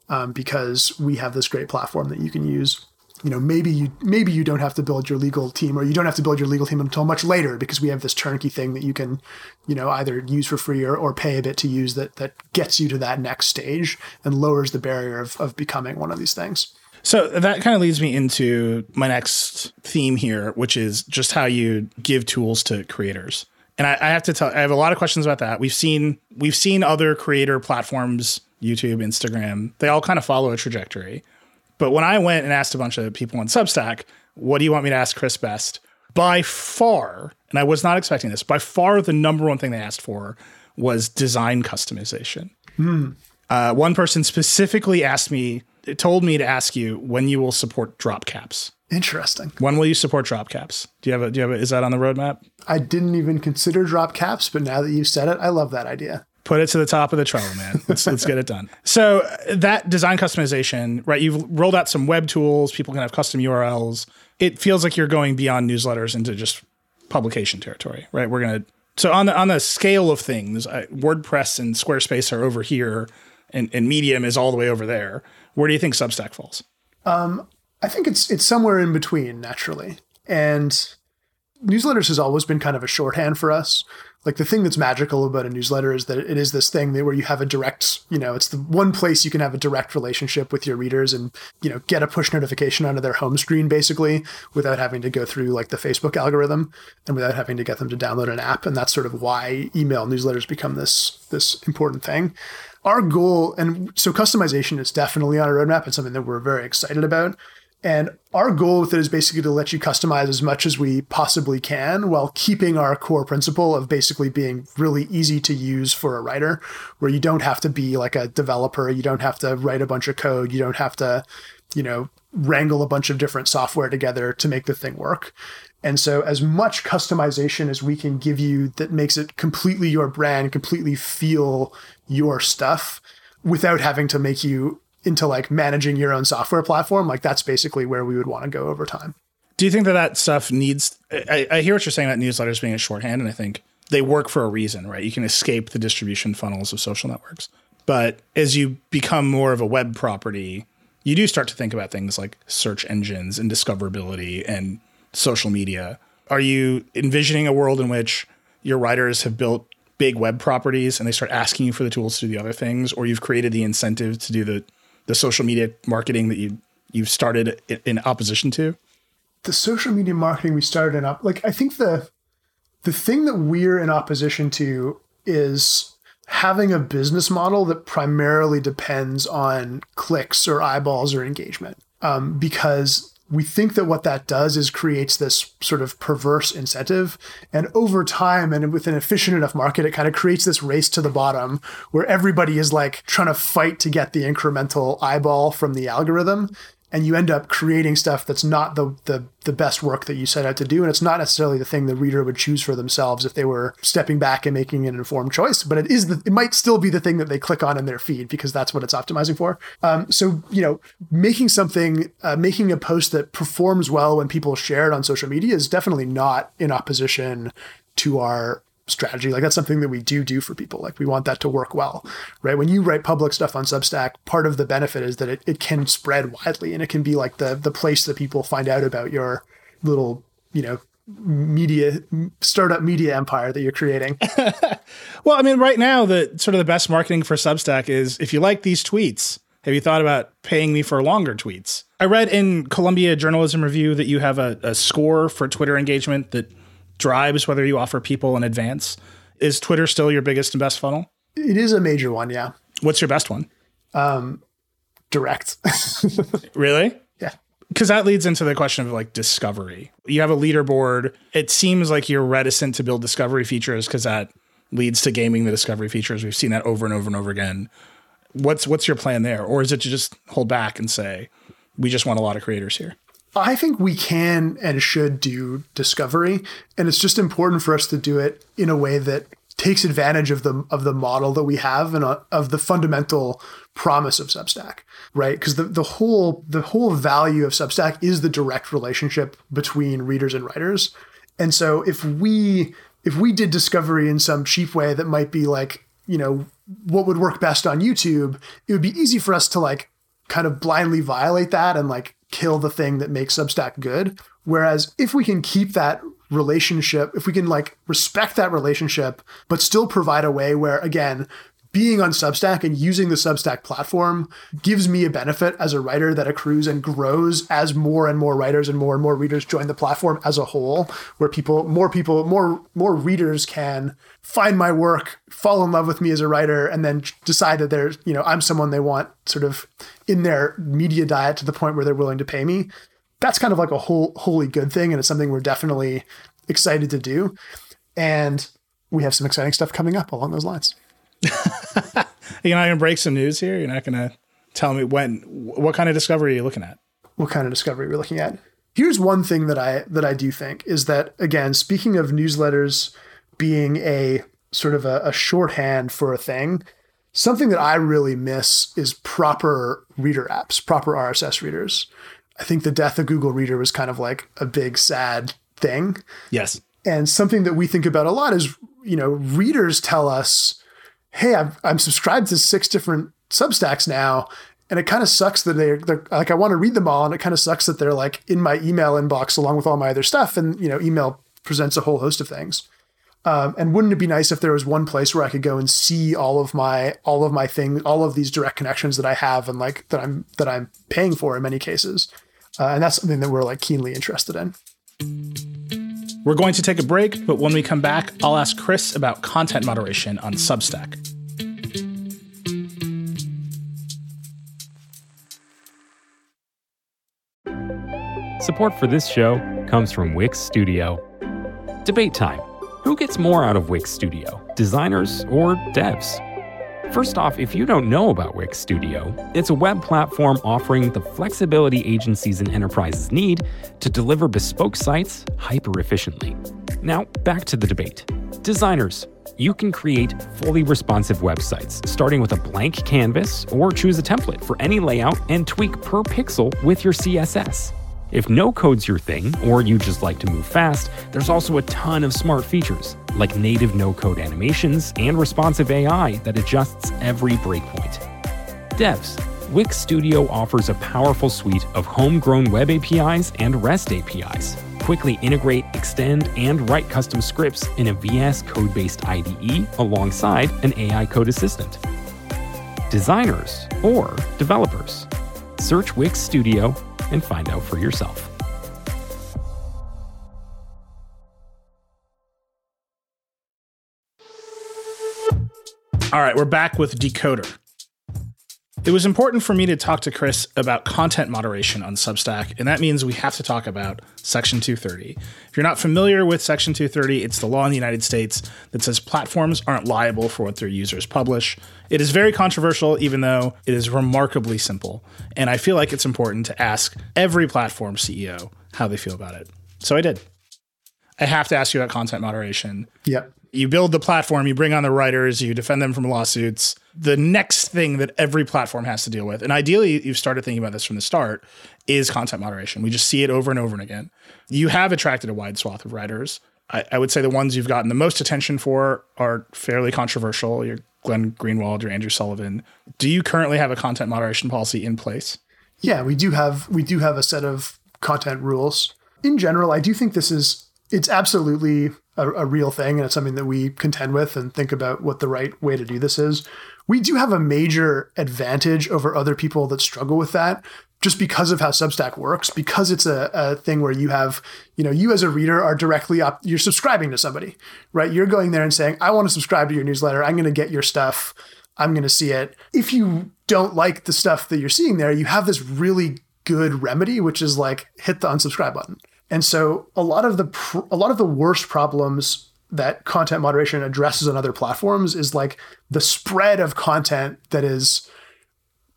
um, because we have this great platform that you can use. You know, maybe you maybe you don't have to build your legal team, or you don't have to build your legal team until much later because we have this turnkey thing that you can, you know, either use for free or, or pay a bit to use that that gets you to that next stage and lowers the barrier of of becoming one of these things. So that kind of leads me into my next theme here, which is just how you give tools to creators. And I, I have to tell, I have a lot of questions about that. We've seen we've seen other creator platforms, YouTube, Instagram, they all kind of follow a trajectory. But when I went and asked a bunch of people on Substack, what do you want me to ask Chris Best? By far, and I was not expecting this, by far the number one thing they asked for was design customization. Uh, one person specifically asked me, told me to ask you when you will support drop caps. Interesting. When will you support drop caps? Do you have a, do you have a, is that on the roadmap? I didn't even consider drop caps, but now that you've said it, I love that idea. Put it to the top of the Trello, man. Let's, let's get it done. So uh, that design customization, right? You've rolled out some web tools. People can have custom URLs. It feels like you're going beyond newsletters into just publication territory, right? We're gonna so on the on the scale of things, uh, WordPress and Squarespace are over here, and, and Medium is all the way over there. Where do you think Substack falls? I think it's it's somewhere in between naturally. And newsletters has always been kind of a shorthand for us. Like the thing that's magical about a newsletter is that it is this thing where you have a direct, you know, it's the one place you can have a direct relationship with your readers and, you know, get a push notification onto their home screen basically without having to go through like the Facebook algorithm and without having to get them to download an app. And that's sort of why email newsletters become this this important thing. Our goal, and so customization is definitely on our roadmap. and something that we're very excited about. And our goal with it is basically to let you customize as much as we possibly can while keeping our core principle of basically being really easy to use for a writer, where you don't have to be like a developer, you don't have to write a bunch of code, you don't have to, you know, wrangle a bunch of different software together to make the thing work. And so, as much customization as we can give you that makes it completely your brand, completely feel your stuff without having to make you into like managing your own software platform, like that's basically where we would want to go over time. Do you think that that stuff needs? I, I hear what you're saying about newsletters being a shorthand, and I think they work for a reason, right? You can escape the distribution funnels of social networks. But as you become more of a web property, you do start to think about things like search engines and discoverability and social media. Are you envisioning a world in which your writers have built big web properties and they start asking you for the tools to do the other things, or you've created the incentive to do the the social media marketing that you you've started in opposition to? The social media marketing we started in up like I think the the thing that we're in opposition to is having a business model that primarily depends on clicks or eyeballs or engagement. Um, because we think that what that does is creates this sort of perverse incentive. And over time and with an efficient enough market, it kind of creates this race to the bottom where everybody is like trying to fight to get the incremental eyeball from the algorithm and you end up creating stuff that's not the, the the best work that you set out to do. And it's not necessarily the thing the reader would choose for themselves if they were stepping back and making an informed choice but it is the, it might still be the thing that they click on in their feed because that's what it's optimizing for. Um, so you know making something uh, making a post that performs well when people share it on social media is definitely not in opposition to our strategy. Like that's something that we do do for people. Like we want that to work well, right? When you write public stuff on Substack, part of the benefit is that it, it can spread widely and it can be like the the place that people find out about your little, you know, media startup media empire that you're creating. well, I mean, right now the sort of the best marketing for Substack is if you like these tweets, have you thought about paying me for longer tweets? I read in Columbia Journalism Review that you have a, a score for Twitter engagement that drives whether you offer people in advance. Is Twitter still your biggest and best funnel? It is a major one, yeah. What's your best one? Um, direct. really? Yeah. Because that leads into the question of like discovery. You have a leaderboard. It seems like you're reticent to build discovery features because that leads to gaming the discovery features. We've seen that over and over and over again. What's what's your plan there, or is it to just hold back and say we just want a lot of creators here? I think we can and should do discovery, and it's just important for us to do it in a way that takes advantage of the of the model that we have and uh, of the fundamental promise of Substack, right? Because the, the whole the whole value of Substack is the direct relationship between readers and writers. And so if we if we did discovery in some cheap way that might be like, you know, what would work best on YouTube, it would be easy for us to like kind of blindly violate that and like kill the thing that makes Substack good. Whereas if we can keep that relationship, if we can like respect that relationship, but still provide a way where, again, being on Substack and using the Substack platform gives me a benefit as a writer that accrues and grows as more and more writers and more and more readers join the platform as a whole, where people, more people, more more readers can find my work, fall in love with me as a writer, and then decide that they're, you know, I'm someone they want sort of in their media diet to the point where they're willing to pay me. That's kind of like a whole wholly good thing, and it's something we're definitely excited to do. And we have some exciting stuff coming up along those lines. You're not going to break some news here. You're not going to tell me when. What kind of discovery are you looking at? What kind of discovery we're looking at? Here's one thing that I that I do think is that again, speaking of newsletters being a sort of a, a shorthand for a thing, something that I really miss is proper reader apps, proper RSS readers. I think the death of Google Reader was kind of like a big sad thing. Yes. And something that we think about a lot is, you know, readers tell us hey, I'm, I'm subscribed to six different Substacks now. And it kind of sucks that they're, they're like, I want to read them all. And it kind of sucks that they're like in my email inbox along with all my other stuff. And, you know, email presents a whole host of things. Um, and wouldn't it be nice if there was one place where I could go and see all of my all of my things, all of these direct connections that I have and like that I'm that I'm paying for in many cases, uh, and that's something that we're like keenly interested in. We're going to take a break, but when we come back, I'll ask Chris about content moderation on Substack. Support for this show comes from Wix Studio. Debate time. Who gets more out of Wix Studio, designers or devs? First off, if you don't know about Wix Studio, it's a web platform offering the flexibility agencies and enterprises need to deliver bespoke sites hyper efficiently. Now, back to the debate. Designers, you can create fully responsive websites, starting with a blank canvas or choose a template for any layout and tweak per pixel with your CSS. If no code's your thing, or you just like to move fast, there's also a ton of smart features, like native no code animations and responsive AI that adjusts every breakpoint. Devs, Wix Studio offers a powerful suite of homegrown web APIs and REST APIs. quickly integrate, extend, and write custom scripts in a VS Code based IDE alongside an AI code assistant. Designers or developers, search Wix Studio and find out for yourself. All right, we're back with Decoder. It was important for me to talk to Chris about content moderation on Substack, and that means we have to talk about Section 230. If you're not familiar with Section 230, it's the law in the United States that says platforms aren't liable for what their users publish. It is very controversial, even though it is remarkably simple. And I feel like it's important to ask every platform CEO how they feel about it. So I did. I have to ask you about content moderation. Yep you build the platform, you bring on the writers, you defend them from lawsuits. The next thing that every platform has to deal with, and ideally you've started thinking about this from the start, is content moderation. We just see it over and over and again. You have attracted a wide swath of writers. I, I would say the ones you've gotten the most attention for are fairly controversial. Your Glenn Greenwald, your Andrew Sullivan. Do you currently have a content moderation policy in place? Yeah, we do have we do have a set of content rules. In general, I do think this is it's absolutely a, a, real thing and it's something that we contend with and think about what the right way to do this is. We do have a major advantage over other people that struggle with that just because of how Substack works, because it's a, a thing where you have, you know, you as a reader are directly up, you're subscribing to somebody, right? You're going there and saying, I want to subscribe to your newsletter. I'm going to get your stuff. I'm going to see it. If you don't like the stuff that you're seeing there, you have this really good remedy, which is like hit the unsubscribe button. And so a lot of the pr- a lot of the worst problems that content moderation addresses on other platforms is like the spread of content that is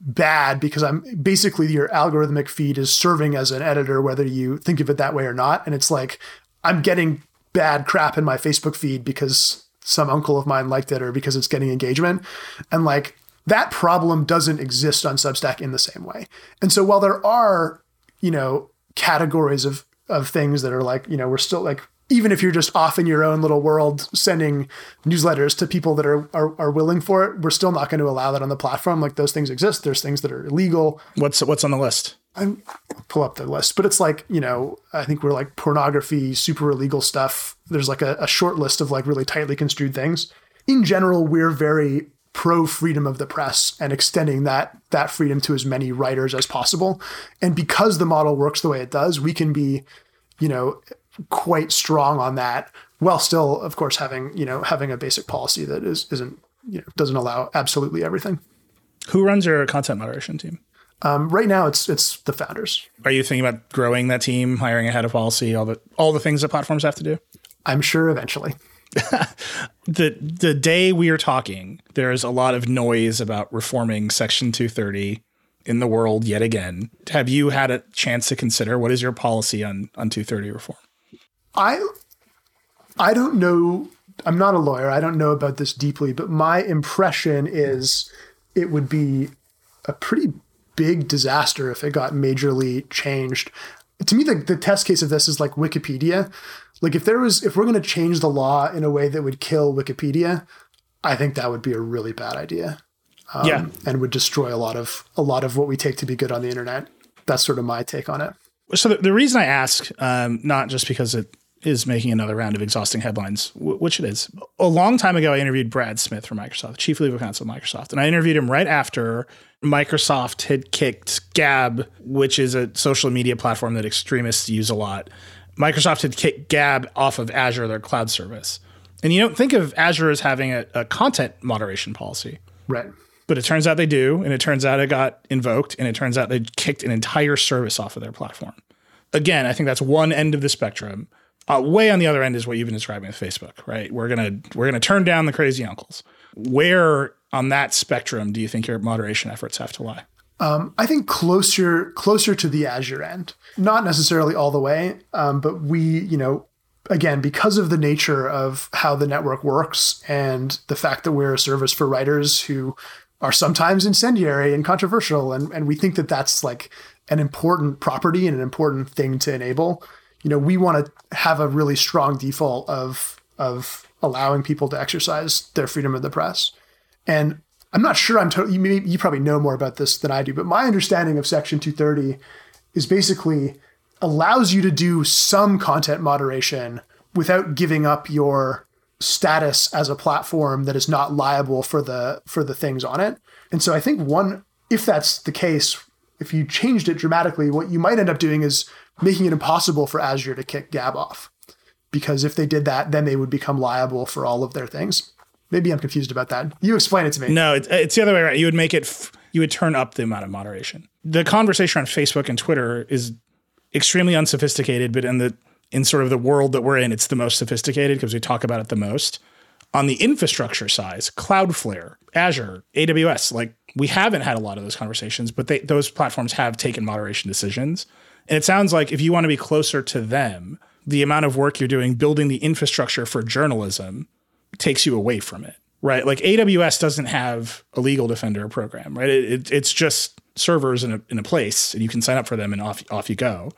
bad because I'm basically your algorithmic feed is serving as an editor whether you think of it that way or not and it's like I'm getting bad crap in my Facebook feed because some uncle of mine liked it or because it's getting engagement and like that problem doesn't exist on Substack in the same way. And so while there are, you know, categories of of things that are like, you know, we're still like, even if you're just off in your own little world sending newsletters to people that are, are, are willing for it, we're still not going to allow that on the platform. Like those things exist. There's things that are illegal. What's what's on the list? I pull up the list, but it's like you know, I think we're like pornography, super illegal stuff. There's like a, a short list of like really tightly construed things. In general, we're very pro freedom of the press and extending that that freedom to as many writers as possible. And because the model works the way it does, we can be, you know, quite strong on that while still, of course, having, you know, having a basic policy that is isn't, you know, doesn't allow absolutely everything. Who runs your content moderation team? Um, right now, it's it's the founders. Are you thinking about growing that team, hiring a head of policy, all the all the things that platforms have to do? I'm sure eventually. the the day we are talking, there's a lot of noise about reforming Section 230 in the world yet again. Have you had a chance to consider what is your policy on on 230 reform? I I don't know. I'm not a lawyer. I don't know about this deeply, but my impression is it would be a pretty big disaster if it got majorly changed. To me, the, the test case of this is like Wikipedia. Like if there was if we're going to change the law in a way that would kill Wikipedia, I think that would be a really bad idea. Um, yeah, and would destroy a lot of a lot of what we take to be good on the internet. That's sort of my take on it. So the, the reason I ask, um, not just because it is making another round of exhausting headlines, w- which it is. A long time ago, I interviewed Brad Smith from Microsoft, chief legal counsel of Microsoft, and I interviewed him right after Microsoft had kicked Gab, which is a social media platform that extremists use a lot, Microsoft had kicked Gab off of Azure, their cloud service. And you don't think of Azure as having a, a content moderation policy. Right. But it turns out they do. And it turns out it got invoked. And it turns out they kicked an entire service off of their platform. Again, I think that's one end of the spectrum. Uh, way on the other end is what you've been describing with Facebook, right? We're gonna we're gonna turn down the crazy uncles. Where on that spectrum do you think your moderation efforts have to lie? Um, I think closer closer to the Azure end, not necessarily all the way, um, but we, you know, again because of the nature of how the network works and the fact that we're a service for writers who are sometimes incendiary and controversial, and and we think that that's like an important property and an important thing to enable. You know, we want to have a really strong default of of allowing people to exercise their freedom of the press. And I'm not sure I'm totally, you, you probably know more about this than I do, but my understanding of Section 230 is basically allows you to do some content moderation without giving up your status as a platform that is not liable for the for the things on it. And so I think one if that's the case, if you changed it dramatically, what you might end up doing is making it impossible for Azure to kick Gab off. Because if they did that, then they would become liable for all of their things. Maybe I'm confused about that. You explain it to me. No, it's, it's the other way around. You would make it, f- you would turn up the amount of moderation. The conversation on Facebook and Twitter is extremely unsophisticated, but in the in sort of the world that we're in, it's the most sophisticated because we talk about it the most. On the infrastructure size, Cloudflare, Azure, AWS, like we haven't had a lot of those conversations, but they, those platforms have taken moderation decisions. And it sounds like if you want to be closer to them, the amount of work you're doing building the infrastructure for journalism takes you away from it, right? Like AWS doesn't have a legal defender program, right? It, it, it's just servers in a, in a place and you can sign up for them and off, off you go,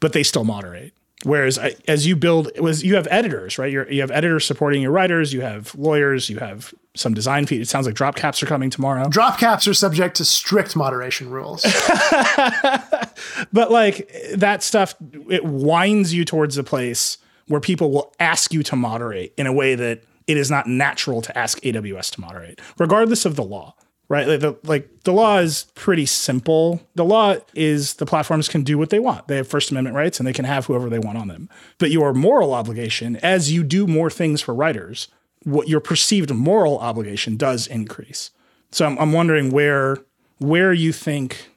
but they still moderate. Whereas as you build, was you have editors, right? You're, you have editors supporting your writers. You have lawyers. You have some design feed. It sounds like drop caps are coming tomorrow. Drop caps are subject to strict moderation rules. but like that stuff, it winds you towards a place where people will ask you to moderate in a way that it is not natural to ask AWS to moderate, regardless of the law right? Like the, like the law is pretty simple. The law is the platforms can do what they want. They have First Amendment rights and they can have whoever they want on them. But your moral obligation, as you do more things for writers, what your perceived moral obligation does increase. So I'm, I'm wondering where where you think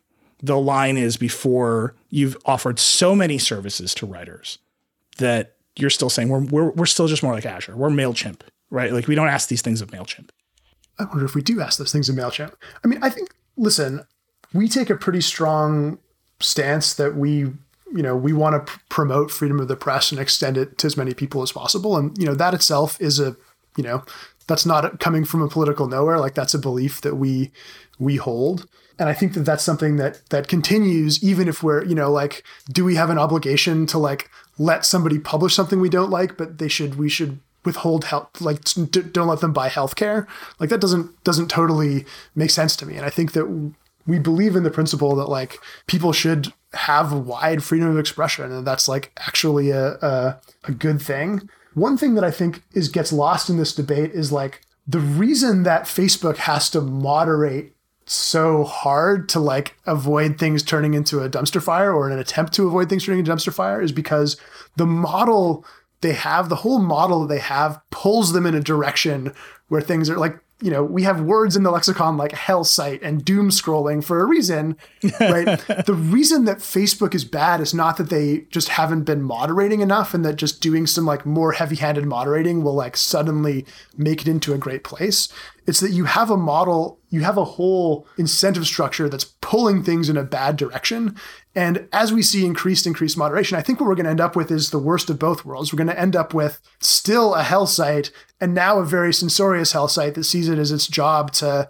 the line is before you've offered so many services to writers that you're still saying we're, we're, we're still just more like Azure. We're MailChimp, right? Like we don't ask these things of MailChimp. I wonder if we do ask those things in MailChimp. I mean, I think, listen, we take a pretty strong stance that we, you know, we want to pr- promote freedom of the press and extend it to as many people as possible. And, you know, that itself is a, you know, that's not coming from a political nowhere. Like that's a belief that we, we hold. And I think that that's something that, that continues even if we're, you know, like, do we have an obligation to like let somebody publish something we don't like, but they should, we should withhold health like don't let them buy healthcare. Like that doesn't doesn't totally make sense to me. And i think that we believe in the principle that like people should have wide freedom of expression and that's like actually a, a, a good thing. One thing that i think is gets lost in this debate is like the reason that Facebook has to moderate so hard to like avoid things turning into a dumpster fire or an attempt to avoid things turning into a dumpster fire is because the model they have the whole model that they have pulls them in a direction where things are like you know we have words in the lexicon like hell site and doom scrolling for a reason right? The reason that Facebook is bad is not that they just haven't been moderating enough and that just doing some like more heavy-handed moderating will like suddenly make it into a great place it's that you have a model you have a whole incentive structure that's pulling things in a bad direction and as we see increased, increased moderation, I think what we're going to end up with is the worst of both worlds. We're going to end up with still a hell site and now a very censorious hell site that sees it as its job to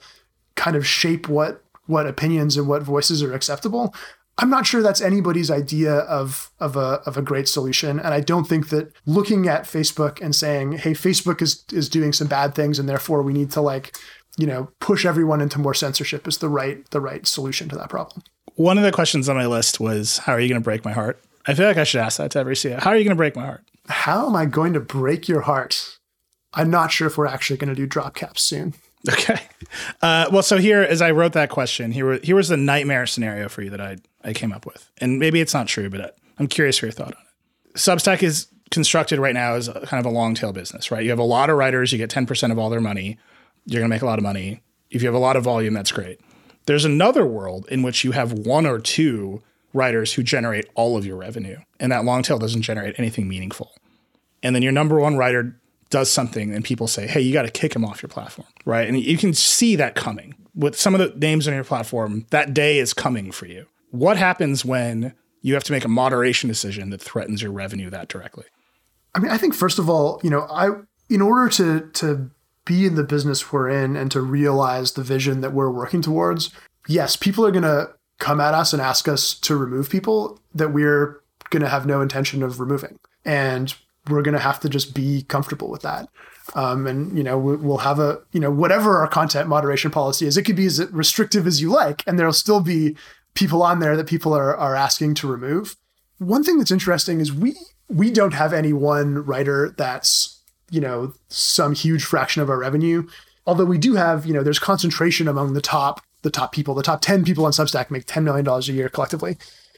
kind of shape what what opinions and what voices are acceptable. I'm not sure that's anybody's idea of of a of a great solution, and I don't think that looking at Facebook and saying, "Hey, Facebook is is doing some bad things, and therefore we need to like, you know, push everyone into more censorship," is the right the right solution to that problem one of the questions on my list was, "How are you going to break my heart?" I feel like I should ask that to every CEO. How are you going to break my heart? How am I going to break your heart? I'm not sure if we're actually going to do drop caps soon. Okay. Uh, well, so here, as I wrote that question, here, here was the nightmare scenario for you that I, I came up with. And maybe it's not true, but uh, I'm curious for your thought on it. Substack is constructed right now as kind of a long tail business, right? You have a lot of writers, you get 10% of all their money. You're going to make a lot of money. If you have a lot of volume, that's great. There's another world in which you have one or two writers who generate all of your revenue, and that long tail doesn't generate anything meaningful. And then your number one writer does something, and people say, hey, you got to kick him off your platform, right? And you can see that coming. With some of the names on your platform, that day is coming for you. What happens when you have to make a moderation decision that threatens your revenue that directly? I mean, I think first of all, you know, I in order to to be in the business we're in and to realize the vision that we're working towards, yes, people are going to come at us and ask us to remove people that we're going to have no intention of removing. And we're going to have to just be comfortable with that. Um, and, you know, we'll have a, you know, whatever our content moderation policy is, it could be as restrictive as you like, and there'll still be people on there that people are, are asking to remove. one thing that's interesting is we we don't have any one writer that's you know some huge fraction of our revenue. Although we do have you know there's concentration among the top the top people. The top ten people on Substack make ten million dollars a year collectively.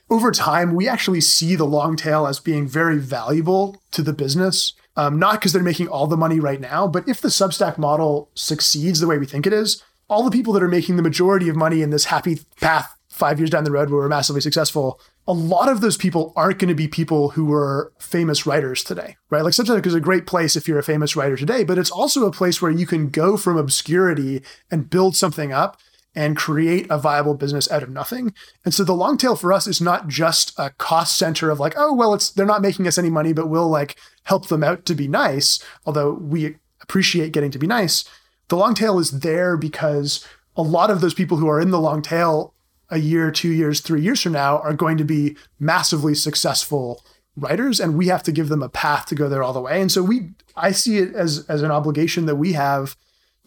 Over time, we actually see the long tail as being very valuable to the business. Um, not because they're making all the money right now, but if the Substack model succeeds the way we think it is, all the people that are making the majority of money in this happy path five years down the road where we're massively successful, a lot of those people aren't going to be people who were famous writers today, right? Like Substack is a great place if you're a famous writer today, but it's also a place where you can go from obscurity and build something up and create a viable business out of nothing. And so the long tail for us is not just a cost center of like, oh, well, it's they're not making us any money, but we'll like help them out to be nice, although we appreciate getting to be nice. The long tail is there because a lot of those people who are in the long tail a year, two years, three years from now are going to be massively successful writers, and we have to give them a path to go there all the way. And so we, I see it as as an obligation that we have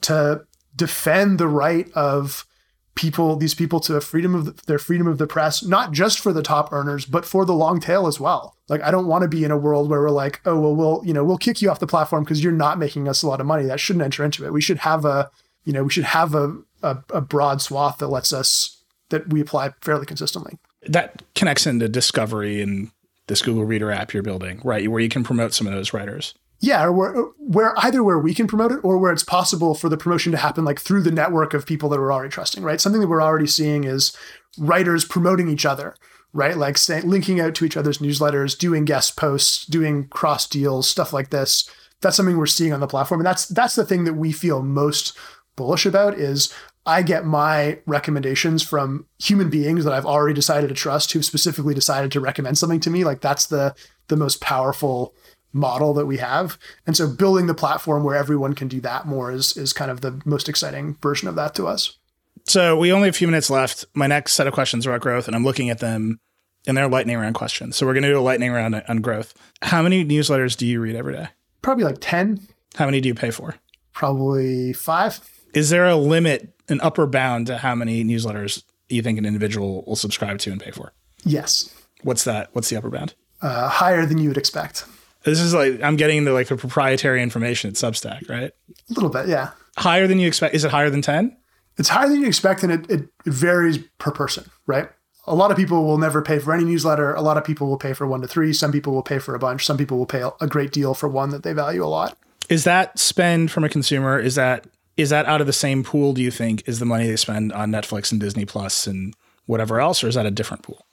to defend the right of people, these people, to freedom of the, their freedom of the press, not just for the top earners, but for the long tail as well. Like I don't want to be in a world where we're like, oh well, we'll you know we'll kick you off the platform because you're not making us a lot of money. That shouldn't enter into it. We should have a you know we should have a, a, a broad swath that lets us that we apply fairly consistently. That connects into discovery and this Google Reader app you're building, right? Where you can promote some of those writers. Yeah, or where, where either where we can promote it or where it's possible for the promotion to happen like through the network of people that we're already trusting, right? Something that we're already seeing is writers promoting each other, right? Like say, linking out to each other's newsletters, doing guest posts, doing cross deals, stuff like this. That's something we're seeing on the platform, and that's that's the thing that we feel most bullish about is I get my recommendations from human beings that I've already decided to trust who specifically decided to recommend something to me. Like that's the the most powerful model that we have. And so building the platform where everyone can do that more is is kind of the most exciting version of that to us. So we only have a few minutes left. My next set of questions are about growth, and I'm looking at them and they're lightning round questions. So we're going to do a lightning round on growth. How many newsletters do you read every day? Probably like 10. How many do you pay for? Probably five. Is there a limit, an upper bound to how many newsletters you think an individual will subscribe to and pay for? Yes. What's that? What's the upper bound? Uh, higher than you would expect. This is like I'm getting into like the proprietary information at Substack, right? A little bit, yeah. Higher than you expect. Is it higher than 10? It's higher than you expect, and it, it, it varies per person, right? A lot of people will never pay for any newsletter. A lot of people will pay for one to three. Some people will pay for a bunch. Some people will pay a great deal for one that they value a lot. Is that spend from a consumer? Is that is that out of the same pool? Do you think is the money they spend on Netflix and Disney Plus and whatever else, or is that a different pool?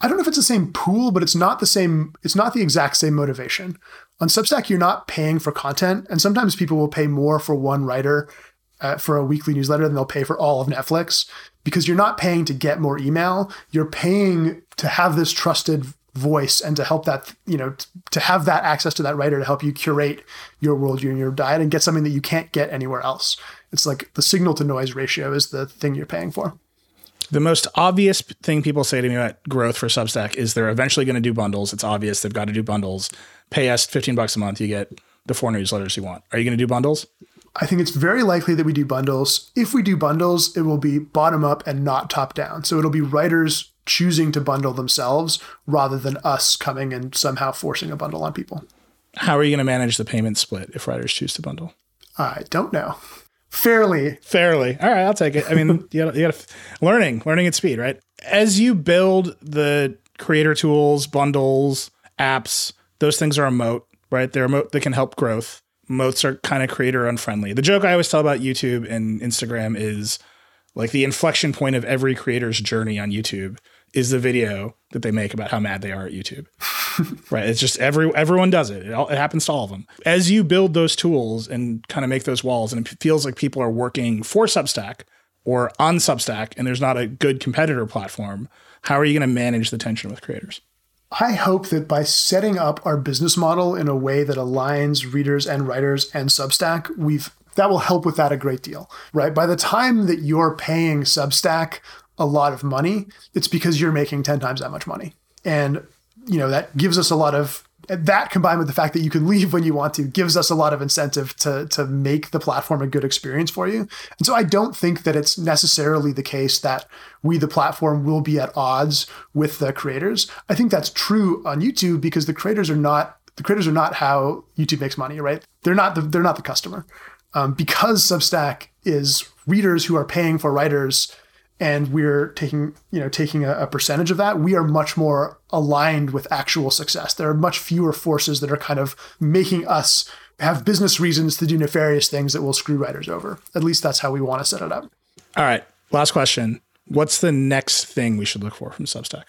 I don't know if it's the same pool, but it's not the same. It's not the exact same motivation. On Substack, you're not paying for content, and sometimes people will pay more for one writer uh, for a weekly newsletter than they'll pay for all of Netflix because you're not paying to get more email. You're paying to have this trusted voice and to help that you know to have that access to that writer to help you curate your worldview and your diet and get something that you can't get anywhere else. It's like the signal to noise ratio is the thing you're paying for. The most obvious thing people say to me about growth for Substack is they're eventually going to do bundles. It's obvious they've got to do bundles. Pay us 15 bucks a month, you get the four newsletters you want. Are you going to do bundles? I think it's very likely that we do bundles. If we do bundles, it will be bottom up and not top down. So it'll be writers choosing to bundle themselves rather than us coming and somehow forcing a bundle on people. How are you going to manage the payment split if writers choose to bundle? I don't know fairly. Fairly. All right, I'll take it. I mean, you got you got learning, learning at speed, right? As you build the creator tools, bundles, apps, those things are a moat, right? They're a moat that can help growth. Moats are kind of creator unfriendly. The joke I always tell about YouTube and Instagram is like the inflection point of every creator's journey on YouTube is the video that they make about how mad they are at YouTube. right. It's just every everyone does it. It, all, it happens to all of them. As you build those tools and kind of make those walls, and it feels like people are working for Substack or on Substack, and there's not a good competitor platform. How are you going to manage the tension with creators? I hope that by setting up our business model in a way that aligns readers and writers and Substack, we've that will help with that a great deal, right? By the time that you're paying Substack a lot of money, it's because you're making 10 times that much money. And, you know, that gives us a lot of that combined with the fact that you can leave when you want to gives us a lot of incentive to to make the platform a good experience for you. And so I don't think that it's necessarily the case that we the platform will be at odds with the creators. I think that's true on YouTube because the creators are not the creators are not how YouTube makes money, right? They're not the they're not the customer. Um, because Substack is readers who are paying for writers and we're taking you know taking a, a, percentage of that we are much more aligned with actual success. There are much fewer forces that are kind of making us have business reasons to do nefarious things that will screw writers over. At least that's how we want to set it up. All right last question. What's the next thing we should look for from Substack?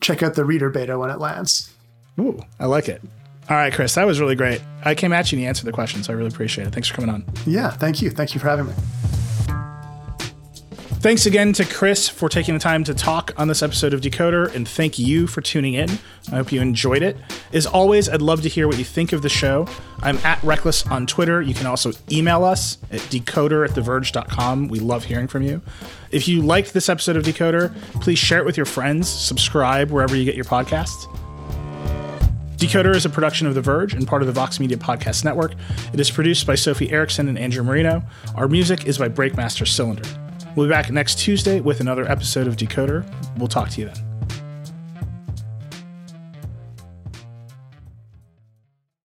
Check out the reader beta when it lands. Ooh i like it. All right Chris that was really great. I came at you and you answered the question so i really appreciate it. Thanks for coming on. Yeah thank you. Thank you for having me Thanks again to Chris for taking the time to talk on this episode of Decoder, and thank you for tuning in. I hope you enjoyed it. As always, I'd love to hear what you think of the show. I'm at Reckless on Twitter. You can also email us at decoder at theverge.com. We love hearing from you. If you liked this episode of Decoder, please share it with your friends, subscribe wherever you get your podcasts. Decoder is a production of The Verge and part of the Vox Media Podcast Network. It is produced by Sophie Erickson and Andrew Marino. Our music is by Breakmaster Cylinder. We'll be back next Tuesday with another episode of Decoder. We'll talk to you then.